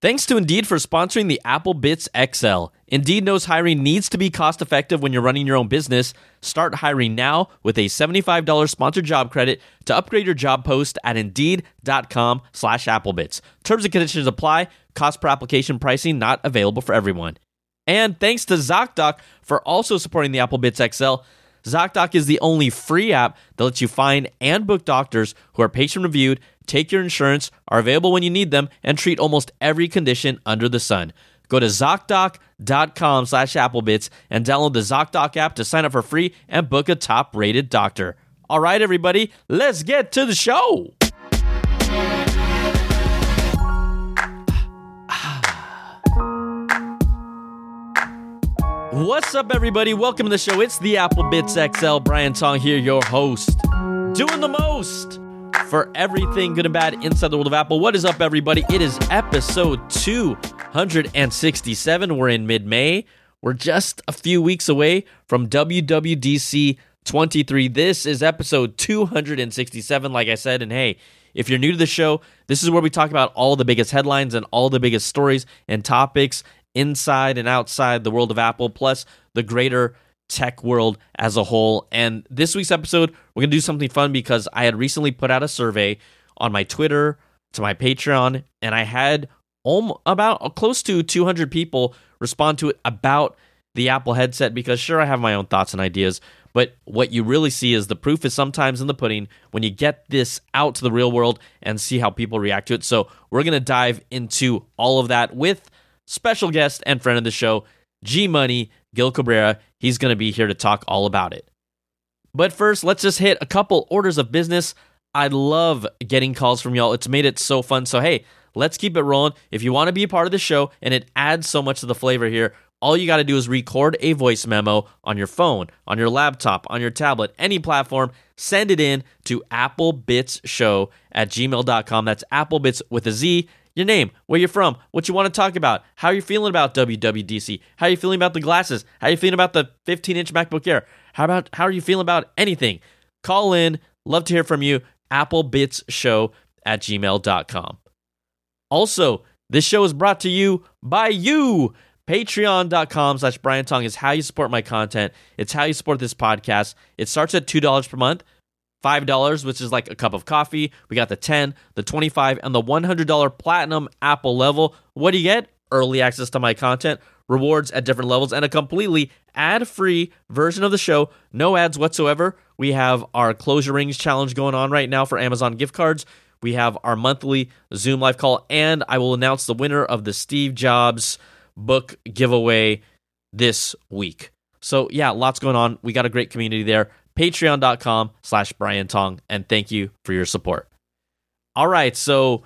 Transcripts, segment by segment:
Thanks to Indeed for sponsoring the Apple Bitz XL. Indeed knows hiring needs to be cost effective when you're running your own business. Start hiring now with a $75 sponsored job credit to upgrade your job post at Indeed.com slash Applebitz. Terms and conditions apply. Cost per application pricing not available for everyone. And thanks to ZocDoc for also supporting the Apple Bitz XL. ZocDoc is the only free app that lets you find and book doctors who are patient reviewed, take your insurance, are available when you need them, and treat almost every condition under the sun. Go to ZocDoc.com slash Applebitz and download the ZocDoc app to sign up for free and book a top rated doctor. All right, everybody, let's get to the show. What's up, everybody? Welcome to the show. It's the Apple Bitz XL. Brian Tong here, your host, doing the most for everything good and bad inside the world of Apple. What is up, everybody? It is episode 267. We're in mid May. We're just a few weeks away from WWDC 23. This is episode 267, like I said. And hey, if you're new to the show, this is where we talk about all the biggest headlines and all the biggest stories and topics inside and outside the world of Apple, plus the greater tech world as a whole. And this week's episode, we're going to do something fun because I had recently put out a survey on my Twitter to my Patreon, and I had about uh, close to 200 people respond to it about the Apple headset because sure I have my own thoughts and ideas, but what you really see is the proof is sometimes in the pudding when you get this out to the real world and see how people react to it. So, we're going to dive into all of that with special guest and friend of the show, G Money, Gil Cabrera. He's going to be here to talk all about it. But first, let's just hit a couple orders of business. I love getting calls from y'all. It's made it so fun. So, hey, let's keep it rolling. If you want to be a part of the show and it adds so much to the flavor here, all you got to do is record a voice memo on your phone, on your laptop, on your tablet, any platform. Send it in to applebitzshow at gmail.com. That's applebitz with a Z your name, where you're from, what you want to talk about, how you're feeling about WWDC, how you feeling about the glasses, how you feeling about the 15-inch MacBook Air, how about how are you feeling about anything? Call in, love to hear from you. Applebitzshow at gmail.com. Also, this show is brought to you by you. Patreon.com slash Brian Tong is how you support my content. It's how you support this podcast. It starts at $2 per month. $5, which is like a cup of coffee. We got the 10, the 25, and the $100 platinum Apple level. What do you get? Early access to my content, rewards at different levels, and a completely ad-free version of the show. No ads whatsoever. We have our Close Your Rings challenge going on right now for Amazon gift cards. We have our monthly Zoom live call, and I will announce the winner of the Steve Jobs book giveaway this week. So yeah, lots going on. We got a great community there patreon.com slash Brian Tong, and thank you for your support. All right, so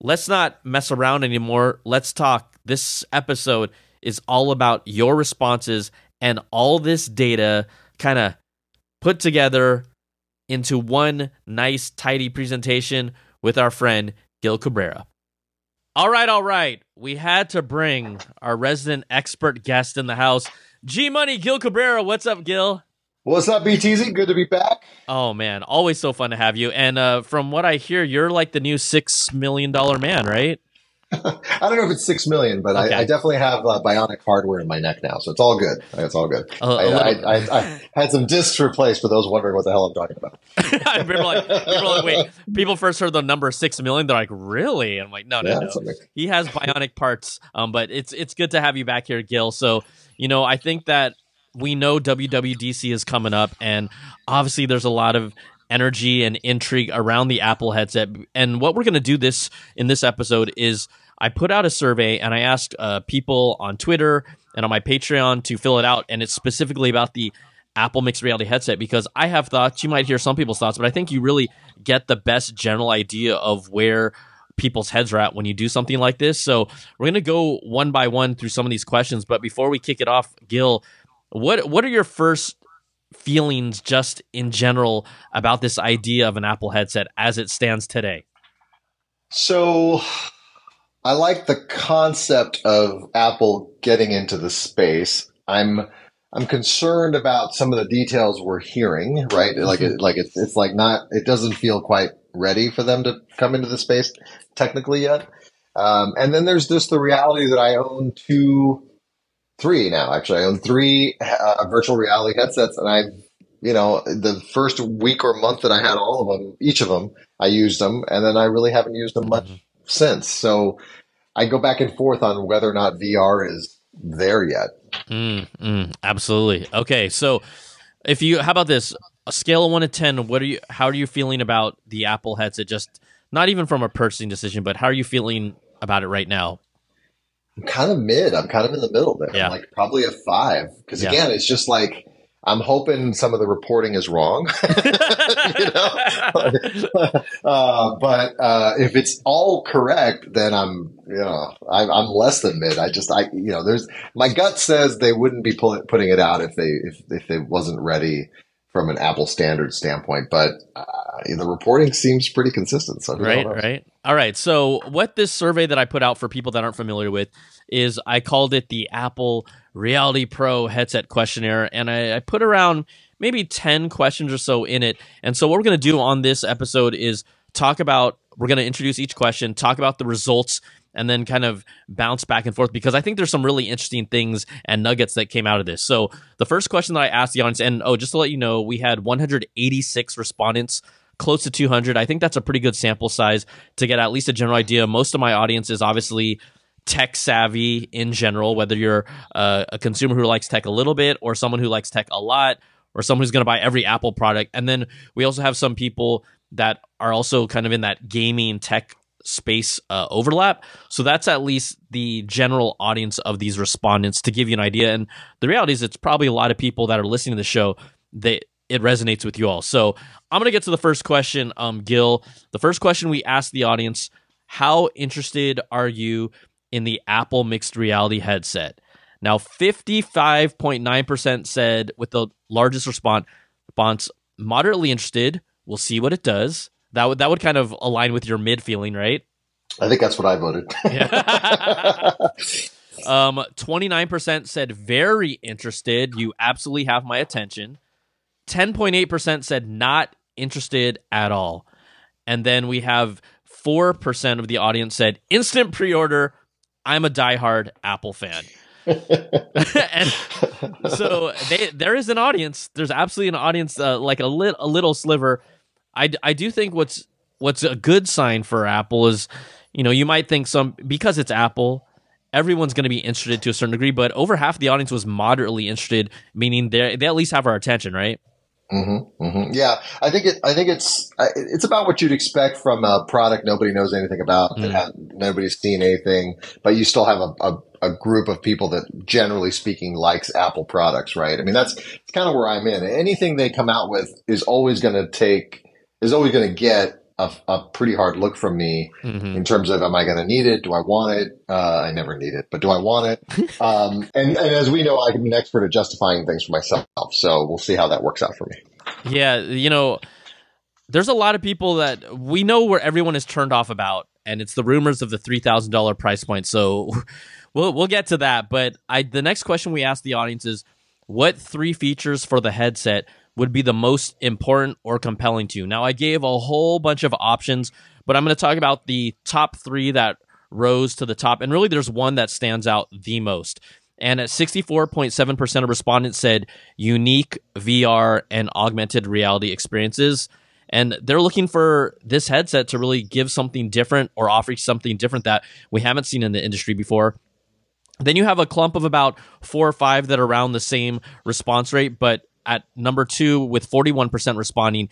let's not mess around anymore. Let's talk. This episode is all about your responses and all this data kind of put together into one nice, tidy presentation with our friend Gil Cabrera. All right, all right. We had to bring our resident expert guest in the house, G Money Gil Cabrera. What's up, Gil? What's up, BTZ? Good to be back. Oh man, always so fun to have you. And uh, from what I hear, you're like the new six million dollar man, right? I don't know if it's six million, but okay. I, I, definitely have uh, bionic hardware in my neck now, so it's all good. It's all good. Uh, I, I, I, had some discs replaced for those wondering what the hell I'm talking about. people, like, people like, wait, people first heard the number six million, they're like, really? And I'm like, no, no, yeah, no. He has bionic parts, um, but it's it's good to have you back here, Gil. So you know, I think that we know WWDC is coming up, and obviously there's a lot of energy and intrigue around the Apple headset. And what we're going to do this in this episode is I put out a survey and I asked uh, people on Twitter and on my Patreon to fill it out, and it's specifically about the Apple mixed reality headset because I have thoughts. You might hear some people's thoughts, but I think you really get the best general idea of where people's heads are at when you do something like this. So we're going to go one by one through some of these questions. But before we kick it off, Gil, what what are your first feelings just in general about this idea of an Apple headset as it stands today? So I like the concept of Apple getting into the space. I'm I'm concerned about some of the details we're hearing, right? Like it, like it's it's like not it doesn't feel quite ready for them to come into the space technically yet. Um, and then there's just the reality that I own two, three now. Actually, I own three uh, virtual reality headsets, and I, you know, the first week or month that I had all of them, each of them, I used them, and then I really haven't used them much mm-hmm. since. So I go back and forth on whether or not VR is there yet. Mm, mm, absolutely. Okay, so if you, how about this? A scale of one to ten, what are you? How are you feeling about the Apple headset? Just not even from a purchasing decision, but how are you feeling about it right now? I'm kind of mid. I'm kind of in the middle there. Yeah. I'm like probably a five. Because yeah. again, it's just like I'm hoping some of the reporting is wrong. you know? uh, but uh, if it's all correct, then I'm, you know, I'm, I'm, less than mid. I just, I, you know, there's my gut says they wouldn't be pull, putting it out if they if if it wasn't ready from an Apple standard standpoint. But uh, the reporting seems pretty consistent. So right, right. All right. So what this survey that I put out for people that aren't familiar with is I called it the Apple Reality Pro headset questionnaire, and I, I put around maybe 10 questions or so in it. And so what we're going to do on this episode is talk about we're going to introduce each question, talk about the results and then kind of bounce back and forth because I think there's some really interesting things and nuggets that came out of this. So the first question that I asked the audience, and oh, just to let you know, we had 186 respondents close to 200. I think that's a pretty good sample size to get at least a general idea. Most of my audience is obviously tech savvy in general, whether you're uh, a consumer who likes tech a little bit or someone who likes tech a lot or someone who's going to buy every Apple product. And then we also have some people that are also kind of in that gaming tech space uh, overlap. So that's at least the general audience of these respondents to give you an idea. And the reality is, it's probably a lot of people that are listening to the show that it resonates with you all. So I'm going to get to the first question, um, Gil. The first question we asked the audience How interested are you in the Apple mixed reality headset? Now, 55.9% said with the largest response, response moderately interested. We'll see what it does. That would that would kind of align with your mid feeling, right? I think that's what I voted. um, 29% said very interested. You absolutely have my attention. 10.8% said not interested at all. And then we have 4% of the audience said instant pre order. I'm a diehard Apple fan. and so they, there is an audience. There's absolutely an audience, uh, like a, lit, a little sliver I, I do think what's what's a good sign for Apple is, you know, you might think some because it's Apple, everyone's going to be interested to a certain degree, but over half the audience was moderately interested, meaning they they at least have our attention, right? Mm-hmm, mm-hmm. Yeah, I think it. I think it's it's about what you'd expect from a product nobody knows anything about, mm. that nobody's seen anything, but you still have a, a, a, group of people that, generally speaking, likes Apple products, right? I mean, that's kind of where I'm in. Anything they come out with is always going to take is always going to get a, a, pretty hard look from me mm-hmm. in terms of am I going to need it? Do I want it? Uh, I never need it, but do I want it? um, and, and, as we know, I'm an expert at justifying things for myself. So we'll see how that works out for me. Yeah, you know, there's a lot of people that we know where everyone is turned off about, and it's the rumors of the three thousand dollar price point. So we'll we'll get to that. But I the next question we ask the audience is, what three features for the headset would be the most important or compelling to you. Now, I gave a whole bunch of options, but I'm going to talk about the top three that rose to the top. And really, there's one that stands out the most. And at 64.7% of respondents said unique VR and augmented reality experiences. And they're looking for this headset to really give something different or offer something different that we haven't seen in the industry before. Then you have a clump of about four or five that are around the same response rate, but at number two with 41% responding,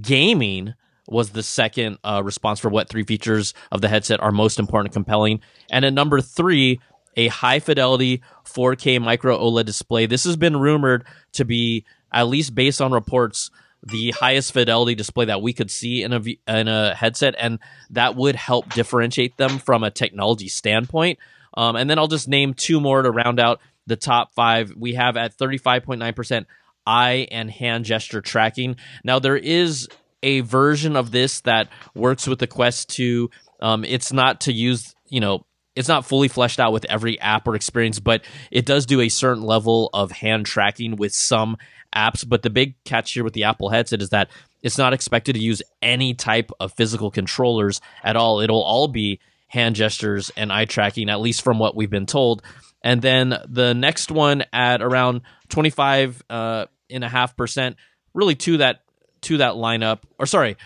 gaming was the second uh, response for what three features of the headset are most important and compelling. And at number three, a high fidelity 4K micro OLED display. This has been rumored to be, at least based on reports, the highest fidelity display that we could see in a in a headset, and that would help differentiate them from a technology standpoint. Um, and then I'll just name two more to round out the top five. We have at 35.9% eye and hand gesture tracking. Now, there is a version of this that works with the Quest 2. Um, it's not to use, you know, it's not fully fleshed out with every app or experience, but it does do a certain level of hand tracking with some apps. But the big catch here with the Apple headset is that it's not expected to use any type of physical controllers at all. It'll all be hand gestures and eye tracking, at least from what we've been told. And then the next one at around 25 uh, and a half percent, really to that to that lineup, or sorry,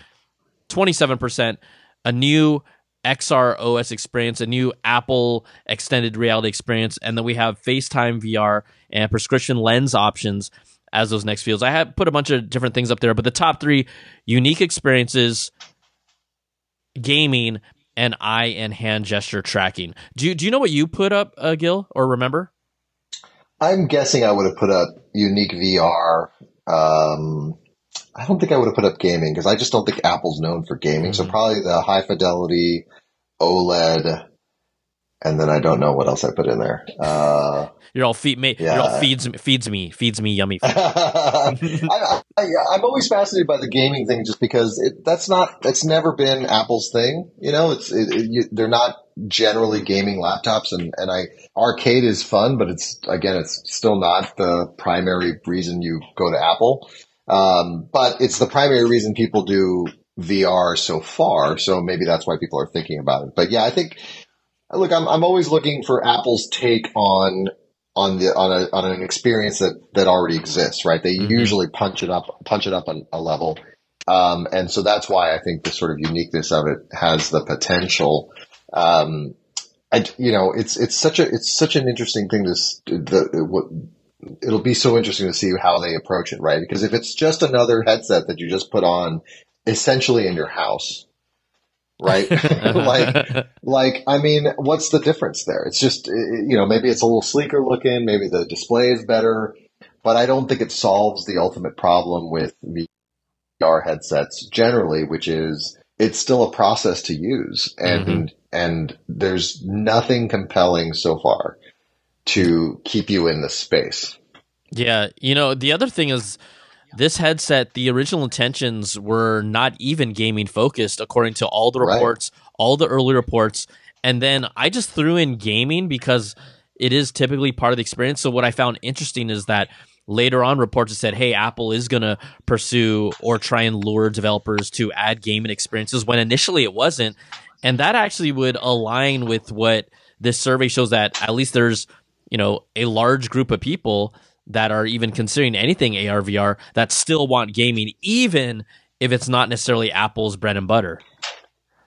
27 percent, a new XR OS experience, a new Apple extended reality experience, and then we have FaceTime VR and prescription lens options as those next fields. I have put a bunch of different things up there, but the top three unique experiences, gaming, and eye and hand gesture tracking. Do you, do you know what you put up, uh, Gil, or remember? I'm guessing I would have put up unique VR. Um, I don't think I would have put up gaming because I just don't think Apple's known for gaming. Mm-hmm. So probably the high fidelity OLED, and then I don't know what else I put in there. Uh, you're all feed me. Yeah. You're all feeds feeds me feeds me yummy. I, am always fascinated by the gaming thing, just because it, that's not that's never been Apple's thing. You know, it's it, it, you, they're not generally gaming laptops, and and I arcade is fun, but it's again, it's still not the primary reason you go to Apple. Um, but it's the primary reason people do VR so far. So maybe that's why people are thinking about it. But yeah, I think look, I'm, I'm always looking for Apple's take on on the on a on an experience that that already exists, right? They mm-hmm. usually punch it up punch it up a, a level, um, and so that's why I think the sort of uniqueness of it has the potential. Um, I, you know, it's it's such a it's such an interesting thing. This the what it'll be so interesting to see how they approach it, right? Because if it's just another headset that you just put on, essentially in your house, right? like, like, I mean, what's the difference there? It's just, you know, maybe it's a little sleeker looking, maybe the display is better, but I don't think it solves the ultimate problem with VR headsets generally, which is it's still a process to use and, mm-hmm. And there's nothing compelling so far to keep you in the space. Yeah. You know, the other thing is, this headset, the original intentions were not even gaming focused, according to all the reports, right. all the early reports. And then I just threw in gaming because it is typically part of the experience. So what I found interesting is that later on reports said, hey, Apple is going to pursue or try and lure developers to add gaming experiences when initially it wasn't. And that actually would align with what this survey shows that at least there's, you know, a large group of people that are even considering anything AR VR that still want gaming, even if it's not necessarily Apple's bread and butter.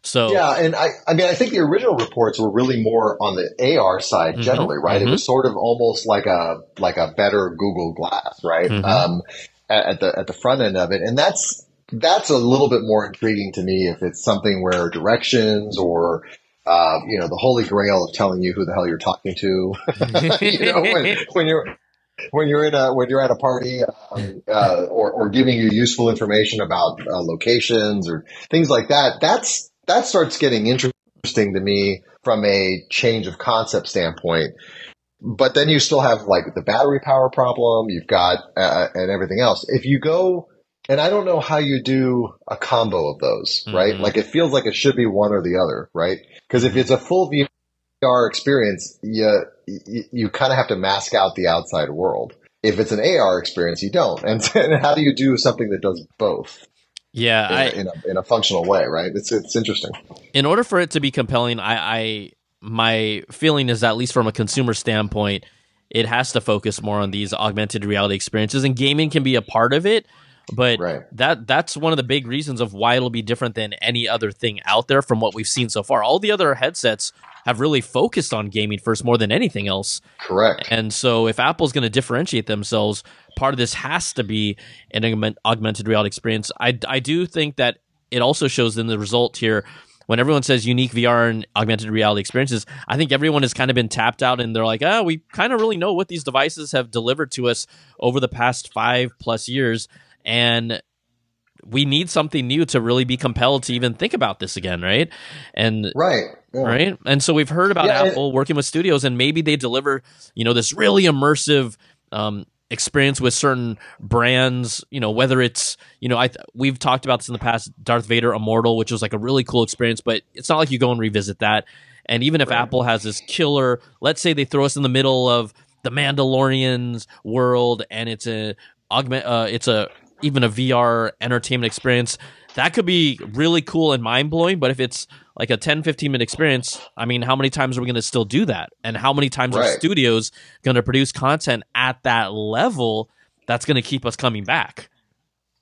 So yeah, and I, I mean, I think the original reports were really more on the AR side mm-hmm. generally, mm-hmm, right? Mm-hmm. It was sort of almost like a like a better Google Glass, right? Mm-hmm. Um, at the at the front end of it, and that's that's a little bit more intriguing to me if it's something where directions or uh, you know, the holy grail of telling you who the hell you're talking to. you know, when, when, you're when you're in a when you're at a party um, uh, or, or giving you useful information about uh, locations or things like that that's that starts getting interesting to me from a change of concept standpoint but then you still have like the battery power problem you've got uh, and everything else if you go and I don't know how you do a combo of those, right? Mm-hmm. Like it feels like it should be one or the other, right? Because if it's a full VR experience, you you, you kind of have to mask out the outside world. If it's an AR experience, you don't. And, and how do you do something that does both? Yeah, in, I, in, a, in a functional way, right? It's it's interesting. In order for it to be compelling, I, I my feeling is that at least from a consumer standpoint, it has to focus more on these augmented reality experiences, and gaming can be a part of it. But right. that that's one of the big reasons of why it'll be different than any other thing out there from what we've seen so far. All the other headsets have really focused on gaming first more than anything else. Correct. And so if Apple's going to differentiate themselves, part of this has to be an augmented reality experience. I, I do think that it also shows in the result here when everyone says unique VR and augmented reality experiences, I think everyone has kind of been tapped out and they're like, oh, we kind of really know what these devices have delivered to us over the past five plus years. And we need something new to really be compelled to even think about this again, right? And right, yeah. right. And so we've heard about yeah, Apple working with studios, and maybe they deliver, you know, this really immersive um, experience with certain brands. You know, whether it's, you know, I we've talked about this in the past, Darth Vader Immortal, which was like a really cool experience, but it's not like you go and revisit that. And even if right. Apple has this killer, let's say they throw us in the middle of the Mandalorian's world, and it's a augment, uh, it's a even a VR entertainment experience, that could be really cool and mind blowing. But if it's like a 10, 15 minute experience, I mean, how many times are we going to still do that? And how many times are studios going to produce content at that level that's going to keep us coming back?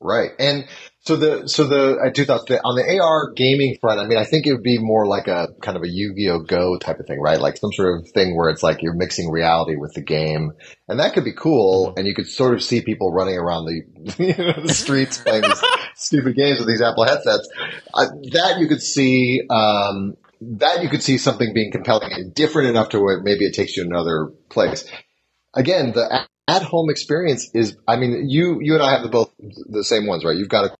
Right. And so the, so the, I do thought that on the AR gaming front, I mean, I think it would be more like a kind of a Yu-Gi-Oh! Go type of thing, right? Like some sort of thing where it's like you're mixing reality with the game. And that could be cool. And you could sort of see people running around the, you know, the streets playing these stupid games with these Apple headsets. Uh, that you could see, um, that you could see something being compelling and different enough to where maybe it takes you to another place. Again, the at home experience is, I mean, you, you and I have the both the same ones, right? You've got a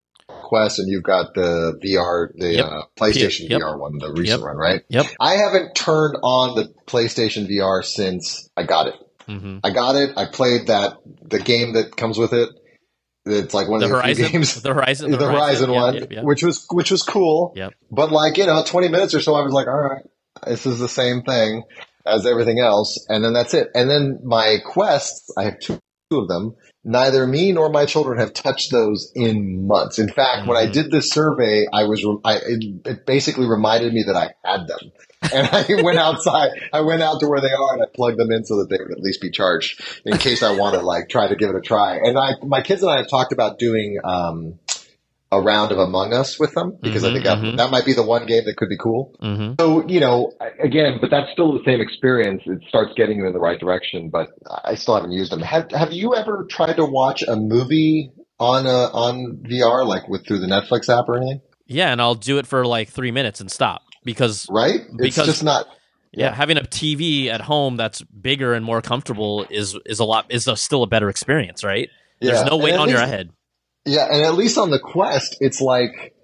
Quest and you've got the VR, the Yep. uh, PlayStation Yep. VR one, the recent Yep. one, right? Yep. I haven't turned on the PlayStation VR since I got it. hmm I got it. I played that, the game that comes with it. It's like one The of the few games. the Horizon, The, Horizon, yeah, one, yeah, yeah. which was which was cool. Yep. But like you know, twenty minutes or so, I was like, all right, this is the same thing as everything else, and then that's it. And then my quests, I have two of them. Neither me nor my children have touched those in months. In fact, when I Mhm. did this survey, I was I, it, it basically reminded me that I had them. And I went outside. I went out to where they are and I plugged them in so that they would at least be charged in case I want to like try to give it a try. And I, my kids and I have talked about doing um, a round of Among Us with them because I Mhm, think that, mhm. that might be the one game that could be cool. hmm So you know, again, but that's still the same experience. It starts getting you in the right direction, but I still haven't used them. Have Have you ever tried to watch a movie on a, on VR, like with through the Netflix app or anything? Yeah, and I'll do it for like three minutes and stop because Right? It's Because- just not. yeah, Yeah. having a TV at home that's bigger and more comfortable is is a lot is a, still a better experience, right? There's no weight on your head. Yeah, and at least on the Quest, it's like,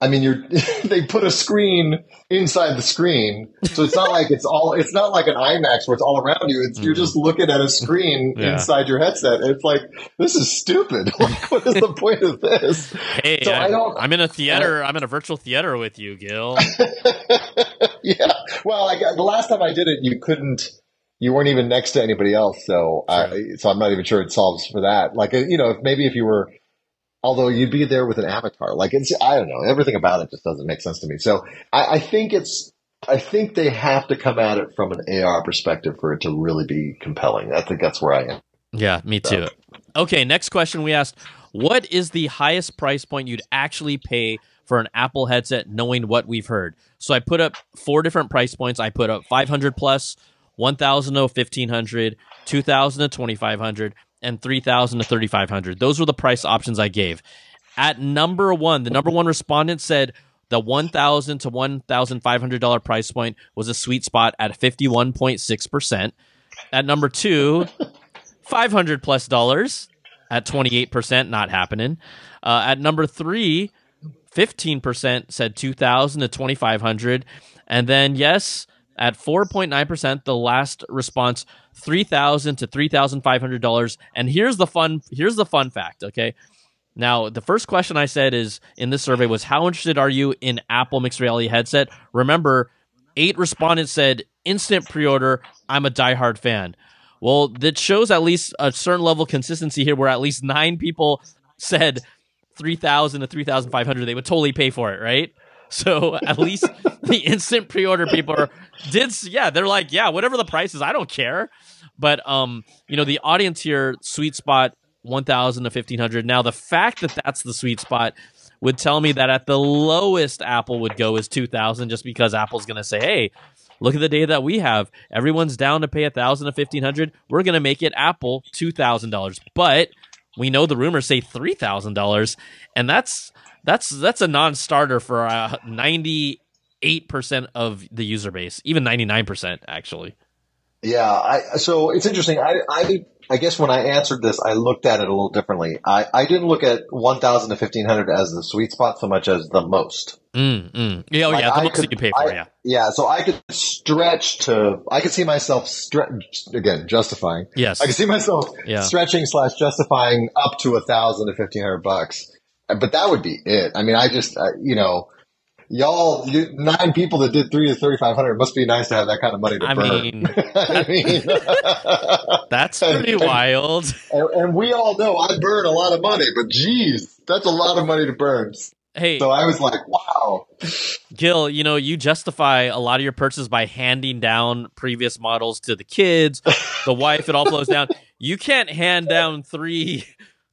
I mean, you're they put a screen inside the screen, so it's not like it's all. It's not like an IMAX where it's all around you. It's you're Mhm. just looking at a screen Yeah. inside your headset. It's like this is stupid. Like, what is the point of this? Hey, So I, I don't- I'm in a theater. I'm in a virtual theater with you, Gil. yeah. Well, I the last time I did it, you couldn't. You weren't even next to anybody else, so I, so I'm not even sure it solves for that. Like, uh, you know, if maybe if you were, although you'd be there with an avatar, like it's, I don't know, everything about it just doesn't make sense to me. So I, I think it's, I think they have to come at it from an AR perspective for it to really be compelling. I think that's where I am. Yeah, me too. Okay, next question we asked What is the highest price point you'd actually pay for an Apple headset knowing what we've heard? So I put up four different price points. I put up 500 plus, 1000 to 1500, 2000 to 2500, and 3000 to 3500. Those were the price options I gave. At number one, the number one respondent said the 1,000 to $1,500 price point was a sweet spot at 51.6%. At number two, 500 plus dollars at 28%, not happening. Uh, at number three, 15% said 2000 to 2500 And then, yes, at 4.9%, the last response, 3000 to $3,500. And here's the fun, here's the fun fact, okay? Now, the first question I said is in this survey was how interested are you in Apple mixed reality headset? Remember, eight respondents said instant pre-order. I'm a diehard fan. Well, that shows at least a certain level of consistency here, where at least nine people said three thousand to three thousand five hundred. They would totally pay for it, right? So at least the instant pre-order people are, did yeah, they're like yeah, whatever the price is, I don't care. But um, you know, the audience here, sweet spot one thousand to fifteen hundred. Now the fact that that's the sweet spot would tell me that at the lowest Apple would go is two thousand, just because Apple's going to say, hey. Look at the data that we have. Everyone's down to pay a thousand to fifteen hundred. We're gonna make it Apple two thousand dollars. But we know the rumors say three thousand dollars, and that's that's that's a non-starter for ninety eight percent of the user base, even ninety nine percent actually. Yeah, I, so it's interesting. I, I, I guess when I answered this, I looked at it a little differently. I, I didn't look at 1,000 to 1,500 as the sweet spot so much as the most. Mm, mm. Yeah, oh Like, yeah, the I most could- you can pay for, I- yeah. Yeah, so I could stretch to, I could see myself stretch, again, justifying. Yes. I could see myself Yeah. stretching slash justifying up to a thousand to fifteen hundred bucks, but that would be it. I mean, I just, uh, you know, y'all, you, nine people that did three to thirty five hundred must be nice to have that kind of money to I burn. mean, I mean, that's pretty wild. and, and we all know I burn a lot of money, but geez, that's a lot of money to burn. Hey, So I was like, wow. Gil, you know, you justify a lot of your purchases by handing down previous models to the kids, the wife, it all flows down. You can't hand down three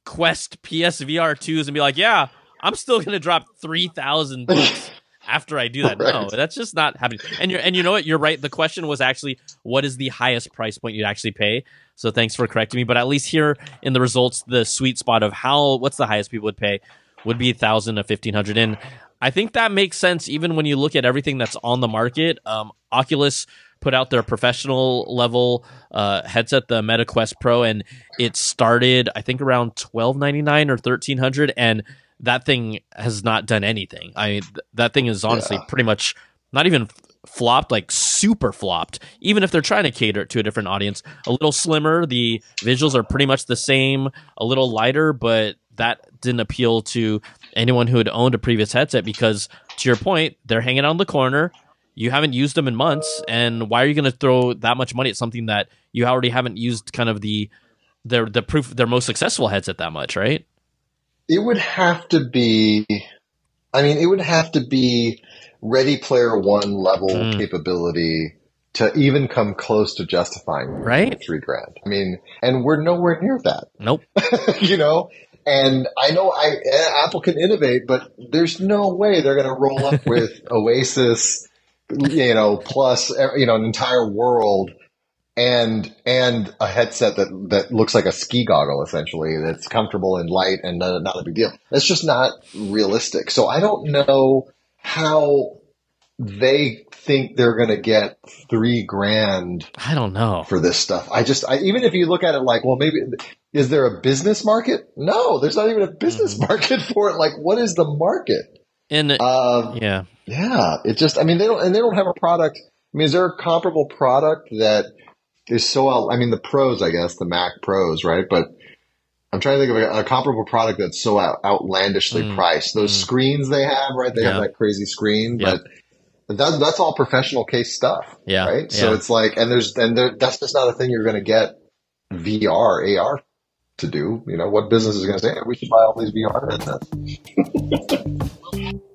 Quest PSVR 2s and be like, yeah, I'm still going to drop 3,000 bucks after I do that. No, that's just not happening. And you're, and you know what? You're right. The question was actually, what is the highest price point you'd actually pay? So thanks for correcting me. But at least here in the results, the sweet spot of how, what's the highest people would pay would be 1,000 to 1,500. And I think that makes sense even when you look at everything that's on the market. Um, Oculus put out their professional level uh, headset, the Meta Quest Pro, and it started I think around twelve ninety nine or thirteen hundred, and that thing has not done anything. I th- that thing is honestly Yeah. pretty much not even flopped, like super flopped. Even if they're trying to cater it to a different audience, a little slimmer. The visuals are pretty much the same, a little lighter, but that didn't appeal to anyone who had owned a previous headset because, to your point, they're hanging on the corner. You haven't used them in months, and why are you going to throw that much money at something that you already haven't used? Kind of the their the proof their most successful headset that much, right? It would have to be, I mean, it would have to be Ready Player One level Mm. capability to even come close to justifying Right? three grand. I mean, and we're nowhere near that. Nope. you know and i know i apple can innovate but there's no way they're going to roll up with oasis you know plus you know an entire world and and a headset that that looks like a ski goggle essentially that's comfortable and light and not, not a big deal that's just not realistic so i don't know how they think they're going to get three grand I don't know. for this stuff. I just, I, even if you look at it like, well, maybe is there a business market? No, there's not even a business market for it. Like, what is the market? And Um, yeah, yeah, it just, I mean, they don't, and they don't have a product. I mean, is there a comparable product that is so? Out, I mean, the pros, I guess, the Mac Pros, right? But I'm trying to think of a, a comparable product that's so out, outlandishly Mm, priced. Those mm. screens they have, right? They Yeah. have that crazy screen, Yeah. but. That, that's all professional case stuff yeah, right? So yeah. it's like, and there's, and there, that's just not a thing you're going to get VR, AR to do. You know, what business is going to say, hey, we should buy all these VR headsets?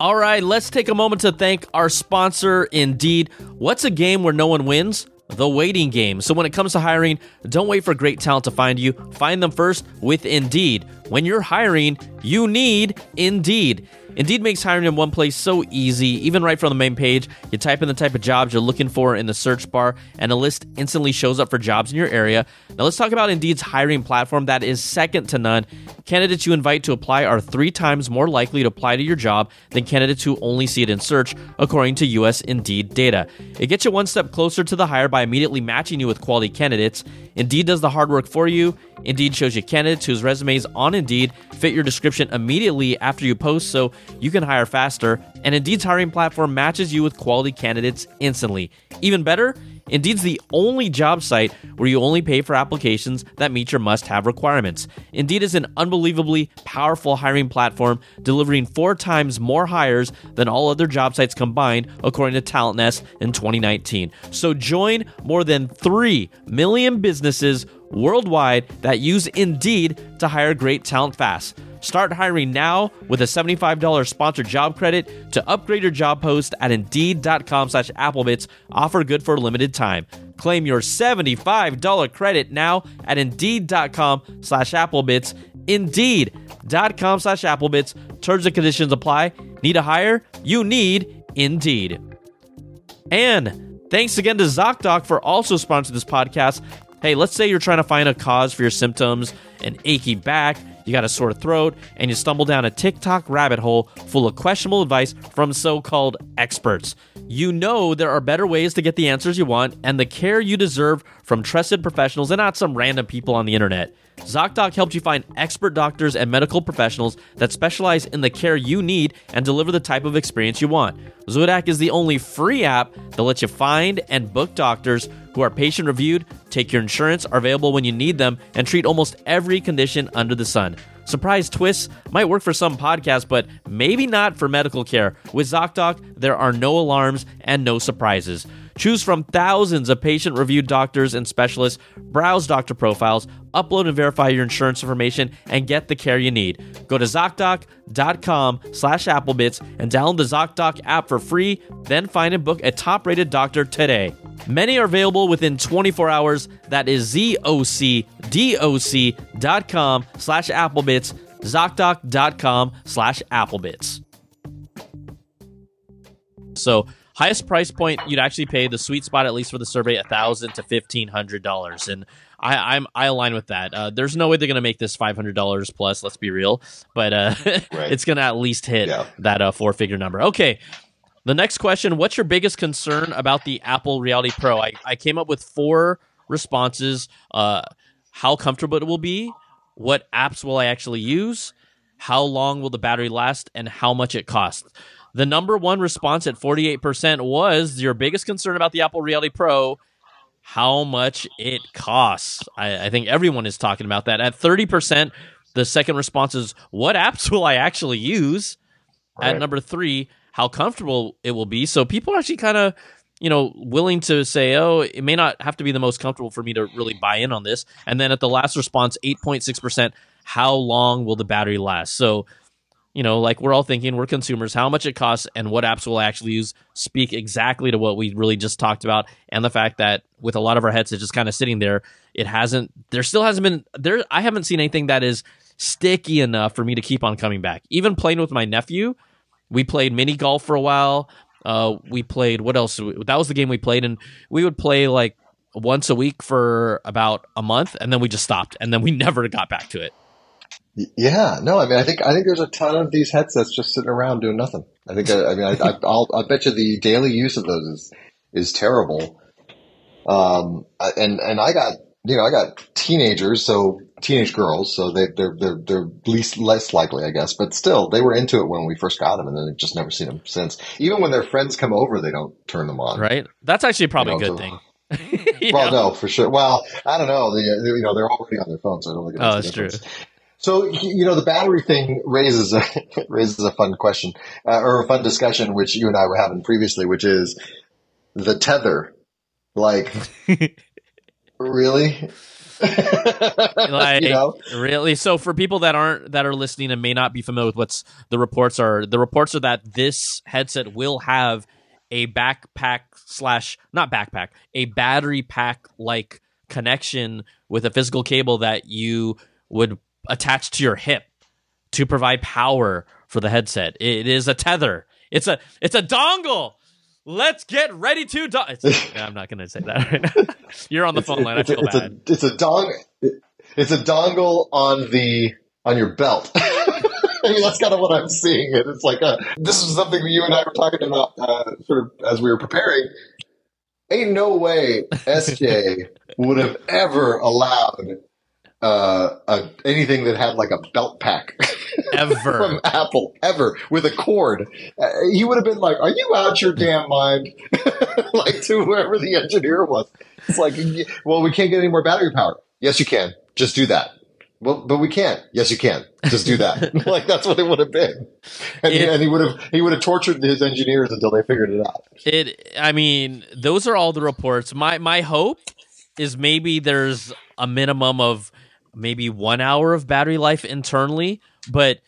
All right, let's take a moment to thank our sponsor, Indeed. What's a game where no one wins? The waiting game. So when it comes to hiring, don't wait for great talent to find you. Find them first with Indeed. When you're hiring, you need Indeed. Indeed makes hiring in one place so easy, even right from the main page. You type in the type of jobs you're looking for in the search bar, and a list instantly shows up for jobs in your area. Now, let's talk about Indeed's hiring platform that is second to none. Candidates you invite to apply are three times more likely to apply to your job than candidates who only see it in search, according to US Indeed data. It gets you one step closer to the hire by immediately matching you with quality candidates. Indeed does the hard work for you. Indeed shows you candidates whose resumes on Indeed fit your description immediately after you post so you can hire faster. And Indeed's hiring platform matches you with quality candidates instantly. Even better, Indeed's the only job site where you only pay for applications that meet your must have requirements. Indeed is an unbelievably powerful hiring platform, delivering four times more hires than all other job sites combined, according to Talent Nest in 2019. So join more than 3 million businesses worldwide that use Indeed to hire great talent fast. Start hiring now with a $75 sponsored job credit to upgrade your job post at Indeed.com slash Applebitz. Offer good for a limited time. Claim your $75 credit now at Indeed.com slash Applebitz. Indeed.com slash Applebitz. Terms and conditions apply. Need a hire? You need Indeed. And thanks again to ZocDoc for also sponsoring this podcast. Hey, let's say you're trying to find a cause for your symptoms, an achy back, you got a sore throat, and you stumble down a TikTok rabbit hole full of questionable advice from so called experts. You know there are better ways to get the answers you want and the care you deserve from trusted professionals and not some random people on the internet. ZocDoc helps you find expert doctors and medical professionals that specialize in the care you need and deliver the type of experience you want. ZocDoc is the only free app that lets you find and book doctors who are patient reviewed, take your insurance, are available when you need them, and treat almost every condition under the sun. Surprise twists might work for some podcasts, but maybe not for medical care. With ZocDoc, there are no alarms and no surprises. Choose from thousands of patient reviewed doctors and specialists, browse doctor profiles, upload and verify your insurance information, and get the care you need. Go to ZocDoc.com slash Applebitz and download the ZocDoc app for free, then find and book a top rated doctor today. Many are available within 24 hours. That is ZocDoc.com slash Applebitz, ZocDoc.com slash Applebitz. So highest price point you'd actually pay the sweet spot at least for the survey a thousand to fifteen hundred dollars and I, I'm I align with that. Uh, there's no way they're gonna make this five hundred dollars plus. Let's be real, but uh, right. it's gonna at least hit yeah. that uh, four figure number. Okay, the next question: What's your biggest concern about the Apple Reality Pro? I, I came up with four responses. Uh, how comfortable it will be, what apps will I actually use, how long will the battery last, and how much it costs. The number one response at 48% was your biggest concern about the Apple Reality Pro, how much it costs. I, I think everyone is talking about that. At 30%, the second response is, what apps will I actually use? Right. At number three, how comfortable it will be. So people are actually kind of, you know, willing to say, oh, it may not have to be the most comfortable for me to really buy in on this. And then at the last response, 8.6%, how long will the battery last? So you know, like we're all thinking, we're consumers, how much it costs and what apps we'll actually use speak exactly to what we really just talked about. And the fact that with a lot of our headsets just kind of sitting there, it hasn't, there still hasn't been, there, I haven't seen anything that is sticky enough for me to keep on coming back. Even playing with my nephew, we played mini golf for a while. Uh, we played, what else? That was the game we played. And we would play like once a week for about a month and then we just stopped and then we never got back to it. Yeah, no, I mean, I think I think there's a ton of these headsets just sitting around doing nothing. I think, I, I mean, I, will I bet you the daily use of those is is terrible. Um, and and I got you know I got teenagers, so teenage girls, so they they're they're they're least less likely, I guess, but still they were into it when we first got them, and then they've just never seen them since. Even when their friends come over, they don't turn them on. Right, that's actually probably you know, a good so, thing. well, know? no, for sure. Well, I don't know. The, you know, they're already on their phones, so I don't think it makes oh, that's true. So you know the battery thing raises a raises a fun question uh, or a fun discussion, which you and I were having previously, which is the tether. Like, really? like you know? really so for people that aren't that are listening and may not be familiar with what's the reports are the reports are that this headset will have a backpack slash not backpack a battery pack like connection with a physical cable that you would attached to your hip to provide power for the headset. It is a tether. It's a it's a dongle. Let's get ready to. Do- I'm not going to say that right now. You're on the phone line. I feel it's bad. A, it's a dong. It's a dongle on the on your belt. I mean, that's kind of what I'm seeing. It. It's like a, this is something that you and I were talking about uh, sort of as we were preparing. Ain't no way SJ would have ever allowed uh, a, anything that had like a belt pack ever from Apple ever with a cord. Uh, he would have been like, "Are you out your damn mind?" like to whoever the engineer was. It's like, well, we can't get any more battery power. Yes, you can. Just do that. Well, but we can't. Yes, you can. Just do that. like that's what it would have been. And, it, he, and he would have he would have tortured his engineers until they figured it out. It. I mean, those are all the reports. My my hope is maybe there's a minimum of maybe one hour of battery life internally, but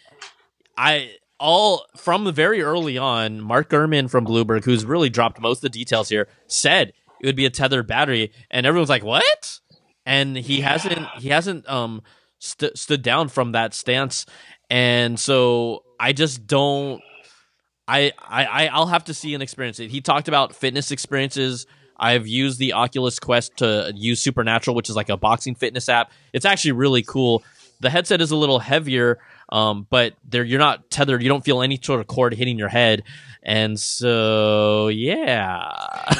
I all from very early on, Mark Gurman from Bloomberg, who's really dropped most of the details here, said it would be a tethered battery, and everyone's like, "What?" And he hasn't he hasn't um st- stood down from that stance, and so I just don't. I I I'll have to see and experience it. He talked about fitness experiences I've used the Oculus Quest to use Supernatural, which is like a boxing fitness app. It's actually really cool. The headset is a little heavier, um, but there you're not tethered. You don't feel any sort of cord hitting your head, and so yeah.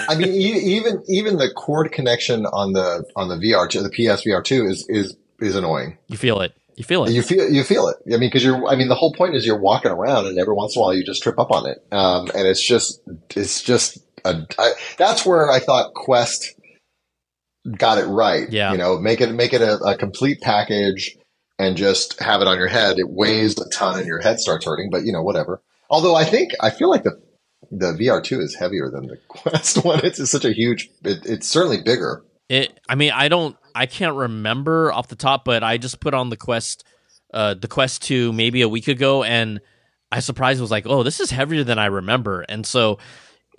I mean, even even the cord connection on the on the VR to the PSVR two is is is annoying. You feel it. You feel it. You feel you feel it. I mean, because you're. I mean, the whole point is you're walking around, and every once in a while you just trip up on it, um, and it's just it's just a, I, that's where I thought Quest got it right. Yeah. You know, make it, make it a, a, complete package and just have it on your head. It weighs a ton and your head starts hurting, but you know, whatever. Although I think, I feel like the, the VR2 is heavier than the Quest one. It's, it's such a huge. It, it's certainly bigger. It. I mean, I don't. I can't remember off the top, but I just put on the Quest, uh, the Quest Two maybe a week ago, and I surprised was like, oh, this is heavier than I remember. And so,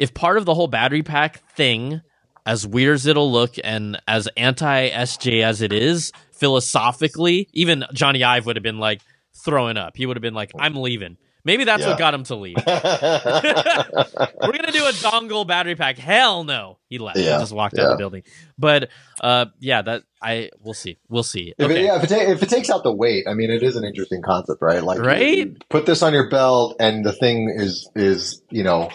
if part of the whole battery pack thing, as weird as it'll look, and as anti SJ as it is, philosophically, even Jony Ive would have been like throwing up. He would have been like, I'm leaving. Maybe that's Yeah. what got him to leave. We're gonna do a dongle battery pack. Hell no. He left. He Yeah, just walked out of the building. But uh yeah, that I we'll see. We'll see. If, it, yeah, if it, ta- if it takes out the weight, I mean, it is an interesting concept, right? Like, Right? you put this on your belt, and the thing is is you know,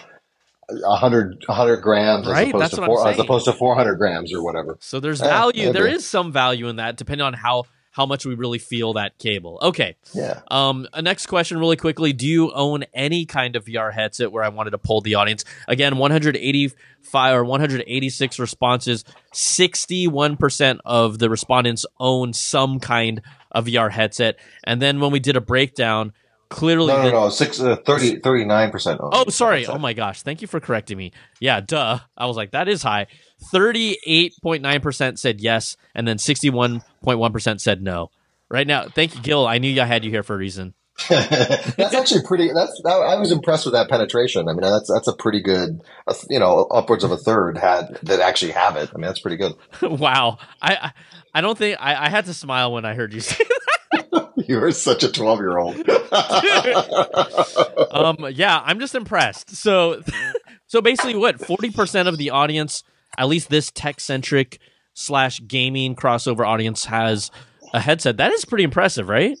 a hundred a hundred grams Right, as opposed that's to four, as opposed to four hundred grams or whatever. So there's value. There maybe. is some value in that, depending on how how much we really feel that cable. Okay. Yeah. Um, a next question, really quickly. Do you own any kind of VR headset? Where I wanted to poll the audience again, 185 or 186 responses. 61 percent of the respondents own some kind of VR headset. And then when we did a breakdown, clearly, No, no, the- no. Six, uh, 30, 39%. own. Oh, sorry. Oh my gosh. Thank you for correcting me. Yeah, duh. I was like, that is high. 38.9% said yes, and then 61.1% said no. Right now, thank you, Gil. I knew I had you here for a reason. that's actually pretty. That's that, I was impressed with that penetration. I mean, that's that's a pretty good. uh, You know, upwards of a third had that actually have it. I mean, that's pretty good. wow. I, I I don't think I, I had to smile when I heard you say You are such a twelve year old. um yeah i'm just impressed so so basically what 40% of the audience at least this tech centric slash gaming crossover audience has a headset that is pretty impressive right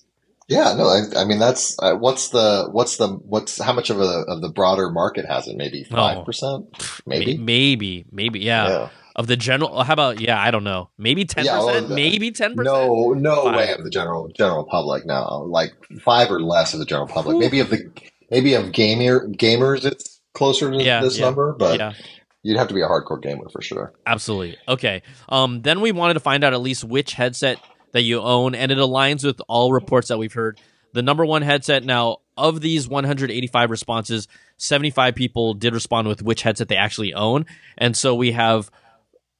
Yeah, no, I, I mean that's uh, what's the what's the what's how much of a of the broader market has it? Maybe Oh. five percent, maybe. Maybe maybe yeah. Yeah. Of the general how about yeah i don't know maybe 10% Yeah, well, maybe 10% No, no Five. way of the general general public. No, like five or less of the general public. Whew. Maybe of the maybe of gamer gamers, it's closer to Yeah, this yeah, number, but you'd have to be a hardcore gamer for sure. absolutely okay um then we wanted to find out at least which headset that you own and it aligns with all reports that we've heard the number one headset now of these 185 responses 75 people did respond with which headset they actually own and so we have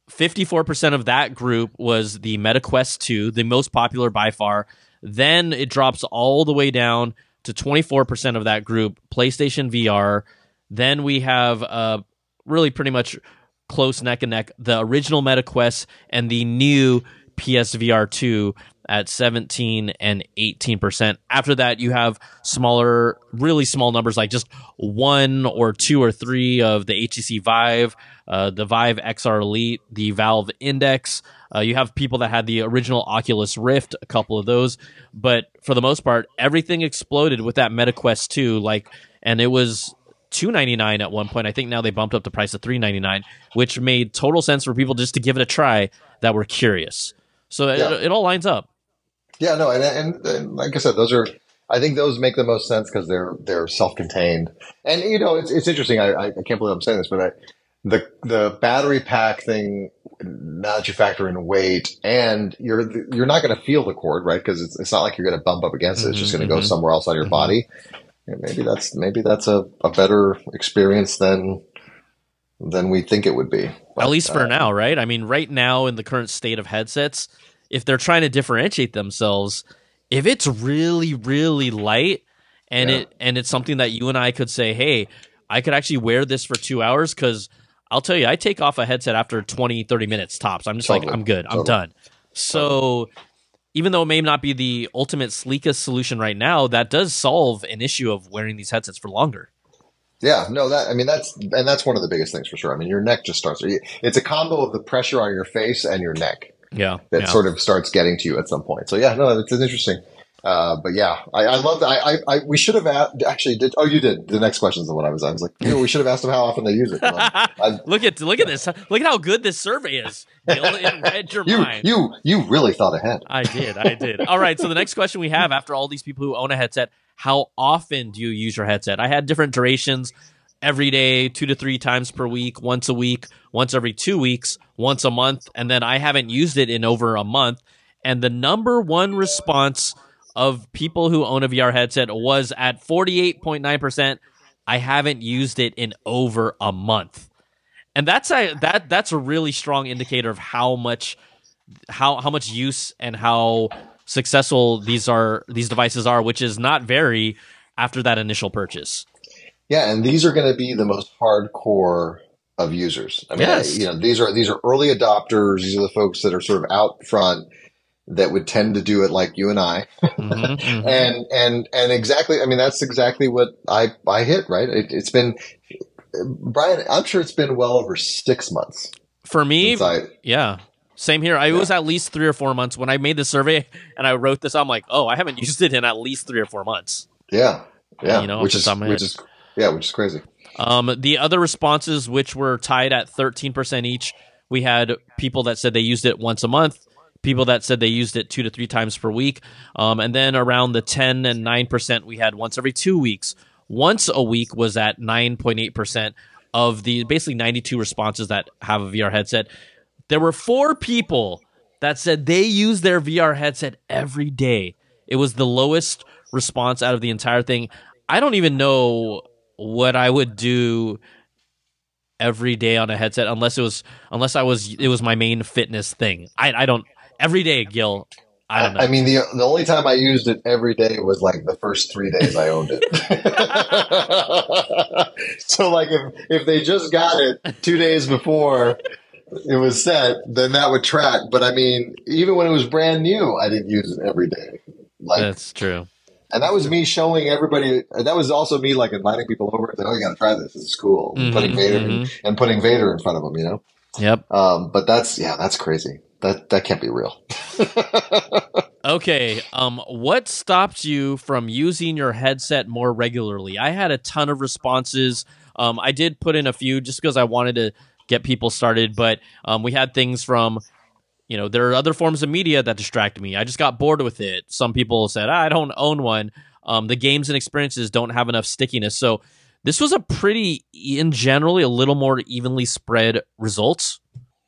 54% of that group was the MetaQuest 2, the most popular by far. Then it drops all the way down to 24% of that group, PlayStation VR. Then we have uh, really pretty much close neck and neck the original MetaQuest and the new PSVR 2 at 17 and 18%. After that, you have smaller, really small numbers like just one or two or three of the HTC Vive, uh, the Vive XR Elite, the Valve Index. Uh, you have people that had the original Oculus Rift, a couple of those, but for the most part, everything exploded with that MetaQuest 2. Like, and it was two ninety nine at one point. I think now they bumped up the price to three ninety nine, which made total sense for people just to give it a try that were curious. So Yeah. it, it all lines up. Yeah, no, and, and and like I said, those are. I think those make the most sense because they're they're self contained, and you know it's it's interesting. I, I can't believe I'm saying this, but I, the the battery pack thing. Now that you factor in weight, and you're you're not going to feel the cord, right? Because it's it's not like you're going to bump up against it. It's just Mhm, going to go mhm. somewhere else on your Mhm. body. And maybe that's maybe that's a, a better experience than than we think it would be. At least for uh, now, right? I mean, right now in the current state of headsets, if they're trying to differentiate themselves, if it's really, really light and Yeah. it and it's something that you and I could say, hey, I could actually wear this for two hours because I'll tell you, I take off a headset after 20, 30 minutes tops. I'm just like, I'm good. I'm done. So even though it may not be the ultimate sleekest solution right now, that does solve an issue of wearing these headsets for longer. Yeah, no, that I mean that's and that's one of the biggest things for sure. I mean, your neck just starts. It's a combo of the pressure on your face and your neck Yeah. that yeah. sort of starts getting to you at some point. So yeah, no, it's, interesting. Uh, but yeah, I, I love that. I, I, I, we should have asked, actually did. Oh, you did. The next question is the one I was. I was like, you know, we should have asked them how often they use it. I- look at look at this. Look at how good this survey is. It read your you, mind. you, you really thought ahead. I did. I did. All right. So the next question we have after all these people who own a headset, how often do you use your headset? I had different durations every day, two to three times per week, once a week, once every two weeks, once a month. And then I haven't used it in over a month. And the number one response of people who own a VR headset was at 48.9%. I haven't used it in over a month. And that's a that that's a really strong indicator of how much how how much use and how successful these are these devices are, which is not very after that initial purchase. Yeah, and these are going to be the most hardcore of users. I mean, Yes. you know, these are these are early adopters. These are the folks that are sort of out front that would tend to do it like you and I. Mhm, mhm. and and and exactly. I mean, that's exactly what I I hit. Right. It, it's been Brian. I'm sure it's been well over six months For me, I. yeah. Same here. I, It was at least three or four months when I made the survey and I wrote this. I'm like, oh, I haven't used it in at least three or four months. Yeah. Yeah. You know, which is which is yeah, which is crazy. Um, the other responses, which were tied at 13% each, we had people that said they used it once a month, people that said they used it two to three times per week. Um, and then around the 10 and 9%, we had once every two weeks. Once a week was at 9.8% of the basically 92 responses that have a VR headset. There were four people that said they use their VR headset every day. It was the lowest response out of the entire thing. I don't even know what I would do every day on a headset unless it was unless I was it was my main fitness thing. I I don't every day, Gil. I don't know. I mean, the the only time I used it every day was like the first three days I owned it. so, like, if if they just got it two days before it was set, then that would track. But I mean, even when it was brand new, I didn't use it every day. Like, That's true. And that was me showing everybody. That was also me like inviting people over. Like, oh, you got to try this. This is cool. Mhm, putting Vader in, and putting Vader in front of them. You know. Yep. Um, but that's yeah, that's crazy. That that can't be real. Okay. Um, what stopped you from using your headset more regularly? I had a ton of responses. Um, I did put in a few just because I wanted to get people started, but um, we had things from, you know, there are other forms of media that distract me. I just got bored with it. Some people said "Ah, I don't own one. Um, the games and experiences don't have enough stickiness. So this was a pretty, in generally, a little more evenly spread results.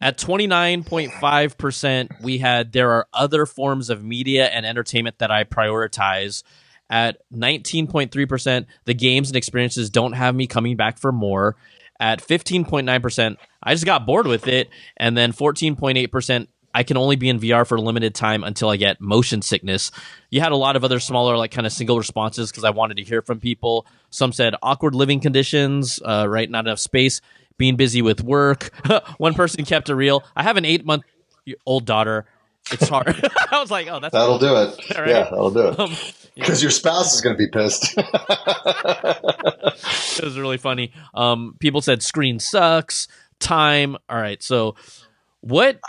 At 29.5%, we had there are other forms of media and entertainment that I prioritize. At 19.3%, the games and experiences don't have me coming back for more. At 15.9%, I just got bored with it. And then 14.8%, I can only be in VR for a limited time until I get motion sickness. You had a lot of other smaller, like kind of single responses because I wanted to hear from people. Some said awkward living conditions, uh, right? Not enough space, being busy with work. One person kept it real. I have an eight month old daughter. It's hard. I was like, oh, that's That'll do it. Right. Yeah, that'll do it. Um, Because your spouse is going to be pissed. it was really funny. Um, people said screen sucks. Time. All right. So, what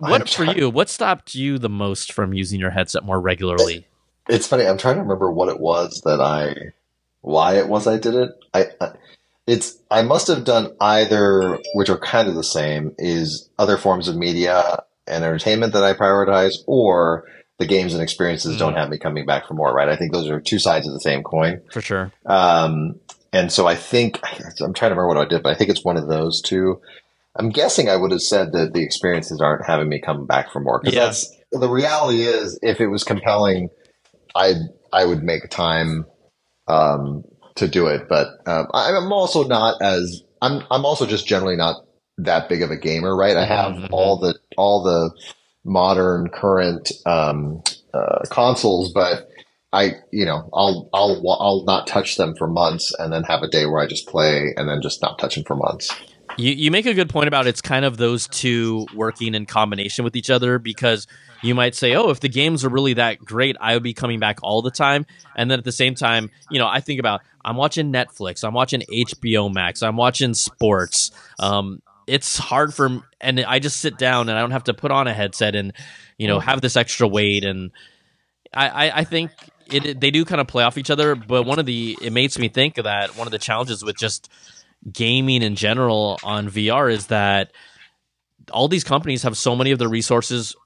what for trying- you? What stopped you the most from using your headset more regularly? it's funny. I'm trying to remember what it was that I, why it was I did it. I, I, it's I must have done either, which are kind of the same, is other forms of media and entertainment that I prioritize, or the games and experiences don't Mhm. have me coming back for more. Right? I think those are two sides of the same coin. For sure. Um, and so I think I'm trying to remember what I did, but I think it's one of those two. I'm guessing I would have said that the experiences aren't having me come back for more because Yeah. that's the reality. Is if it was compelling, I I would make time um, to do it. But um, I'm also not as I'm I'm also just generally not that big of a gamer, right? I have Mhm. all the all the modern current um, uh, consoles, but I, you know, I'll, I'll, I'll not touch them for months and then have a day where I just play and then just not touch them for months. You you make a good point about it's kind of those two working in combination with each other because you might say, oh, if the games are really that great, I would be coming back all the time. And then at the same time, you know, I think about I'm watching Netflix, I'm watching HBO Max, I'm watching sports. Um, it's hard for and I just sit down and I don't have to put on a headset and you know have this extra weight and I I, I think. It, they do kind of play off each other, but one of the it makes me think that one of the challenges with just gaming in general on VR is that all these companies have so many of their resources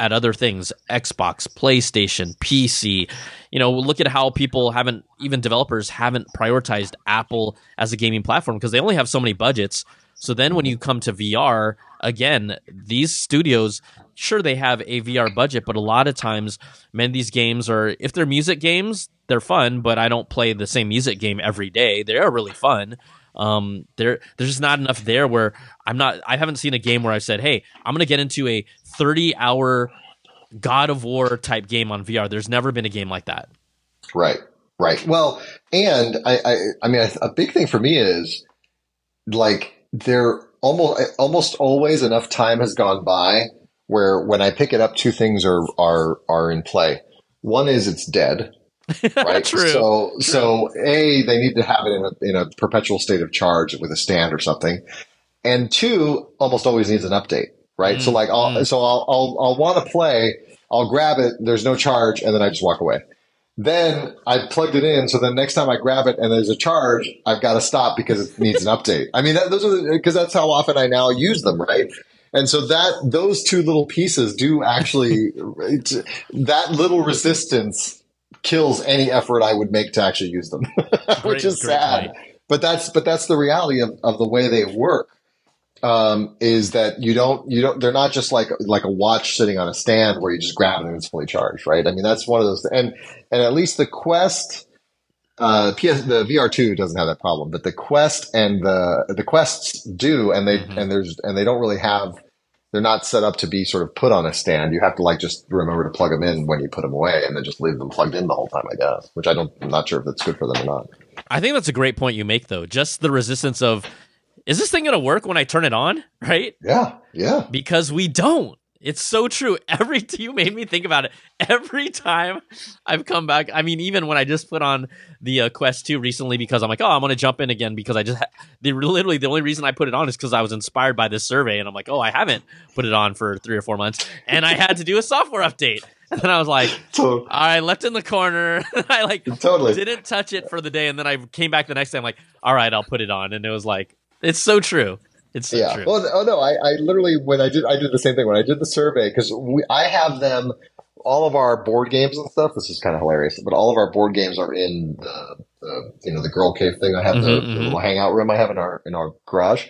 at other things Xbox, PlayStation, PC. You know, look at how people haven't, even developers haven't prioritized Apple as a gaming platform because they only have so many budgets. So then when you come to VR, again, these studios, sure, they have a VR budget, but a lot of times, man, these games are, if they're music games, they're fun, but I don't play the same music game every day. They are really fun. Um, there there's just not enough there where I'm not. I haven't seen a game where I said, "Hey, I'm going to get into a 30 hour God of War type game on VR." There's never been a game like that. Right. Right. Well, and I, I, I mean, a, big thing for me is like there almost almost always enough time has gone by where when I pick it up, two things are are are in play. One is it's dead, right? True. So True. so a they need to have it in a in a perpetual state of charge with a stand or something, and two almost always needs an update, right? so Mm, like I'll mm. so I'll I'll, I'll want to play, I'll grab it, there's no charge, and then I just walk away. Then I plugged it in, so the next time I grab it and there's a charge, I've got to stop because it needs an update. I mean, that, those are because that's how often I now use them, right? And so that those two little pieces do actually that little resistance kills any effort I would make to actually use them, Great- which is sad. point. But that's but that's the reality of, of the way they work. Um, is that you don't you don't they're not just like like a watch sitting on a stand where you just grab it and it's fully charged, right? I mean that's one of those and and at least the Quest uh, PS the VR two doesn't have that problem, but the Quest and the the Quests do, and they Mhm. and there's and they don't really have. They're not set up to be sort of put on a stand. You have to like just remember to plug them in when you put them away, and then just leave them plugged in the whole time. I guess, which I don't. I'm not sure if that's good for them or not. I think that's a great point you make, though. Just the resistance of, is this thing going to work when I turn it on? Right? Yeah, yeah. Because we don't. It's so true. Every you made me think about it. Every time I've come back, I mean, even when I just put on the uh, Quest 2 recently, because I'm like, oh, I'm going to jump in again because I just ha- the literally the only reason I put it on is because I was inspired by this survey, and I'm like, oh, I haven't put it on for three or four months, and I had to do a software update, and then I was like, So I left in the corner. I like totally. didn't touch it for the day, and then I came back the next day. I'm like, all right, I'll put it on, and it was like, it's so true. It's so yeah. true. Well, oh no, I, I literally when I did I did the same thing when I did the survey because I have them all of our board games and stuff. This is kind of hilarious, but all of our board games are in the, the you know the girl cave thing. I have the, Mhm, the mhm. little hangout room I have in our in our garage,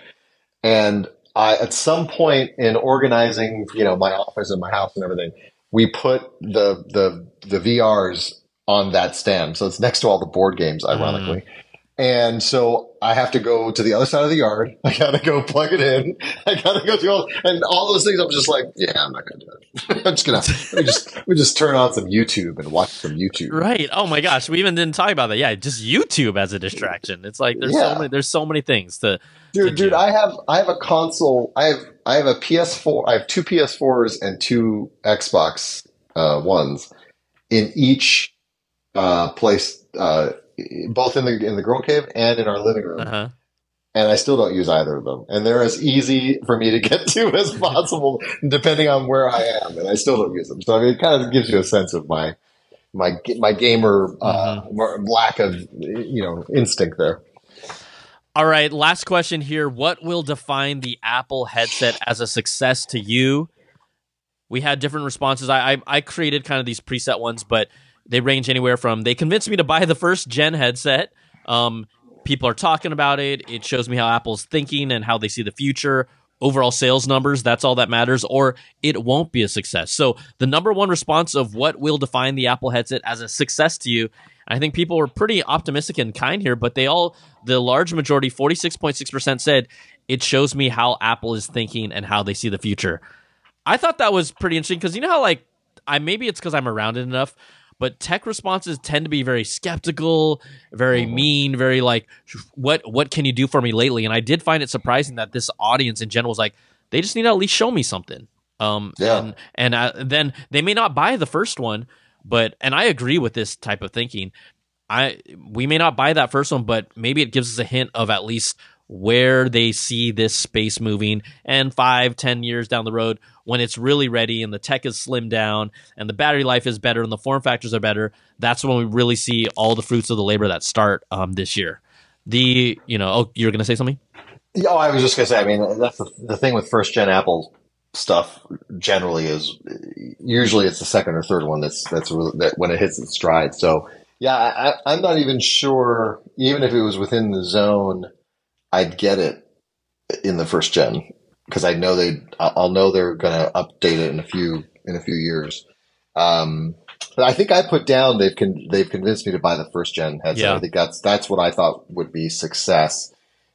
and I at some point in organizing you know my office and my house and everything, we put the the the VRs on that stand, so it's next to all the board games, ironically. And so I have to go to the other side of the yard. I gotta go plug it in. I gotta go through all and all those things. I'm just like, yeah, I'm not gonna do it. I'm just gonna we just we just turn on some YouTube and watch some YouTube. Right. Oh my gosh, we even didn't talk about that. Yeah, just YouTube as a distraction. It's like there's Yeah. so many there's so many things to Dude, Did dude, you? I have I have a console. I have I have a PS4. I have two PS4s and two Xbox uh, ones in each uh, place, uh, both in the in the girl cave and in our living room. uh-huh. and I still don't use either of them. And they're as easy for me to get to as possible, depending on where I am, and I still don't use them. So I mean, it kind of gives you a sense of my my my gamer uh, lack of you know instinct there. All right, last question here. What will define the Apple headset as a success to you? We had different responses. I, I I created kind of these preset ones, but they range anywhere from they convinced me to buy the first gen headset. Um, people are talking about it. It shows me how Apple's thinking and how they see the future. Overall sales numbers, that's all that matters, or it won't be a success. So, the number one response of what will define the Apple headset as a success to you, I think people were pretty optimistic and kind here, but they all, the large majority, 46.6%, said it shows me how Apple is thinking and how they see the future. I thought that was pretty interesting because you know how, like, I maybe it's because I'm around it enough, but tech responses tend to be very skeptical, very Mhm. mean, very like, what what can you do for me lately? And I did find it surprising that this audience in general was like, they just need to at least show me something. Um, Yeah. and and uh, then they may not buy the first one, but and I agree with this type of thinking. I we may not buy that first one, but maybe it gives us a hint of at least where they see this space moving and five, ten years down the road when it's really ready and the tech is slimmed down and the battery life is better and the form factors are better. That's when we really see all the fruits of the labor that start um, this year. The you know oh you're gonna say something oh, I was just gonna say. I mean, that's the, the thing with first gen Apple stuff. Generally, is usually it's the second or third one that's that's really, that when it hits its stride. So yeah, I- I'm not even sure. Even if it was within the zone, I'd get it in the first gen because I know they. I'll know they're gonna update it in a few in a few years. Um, But I think I put down they've con- they've convinced me to buy the first gen headset. Yeah. I think that's that's what I thought would be success.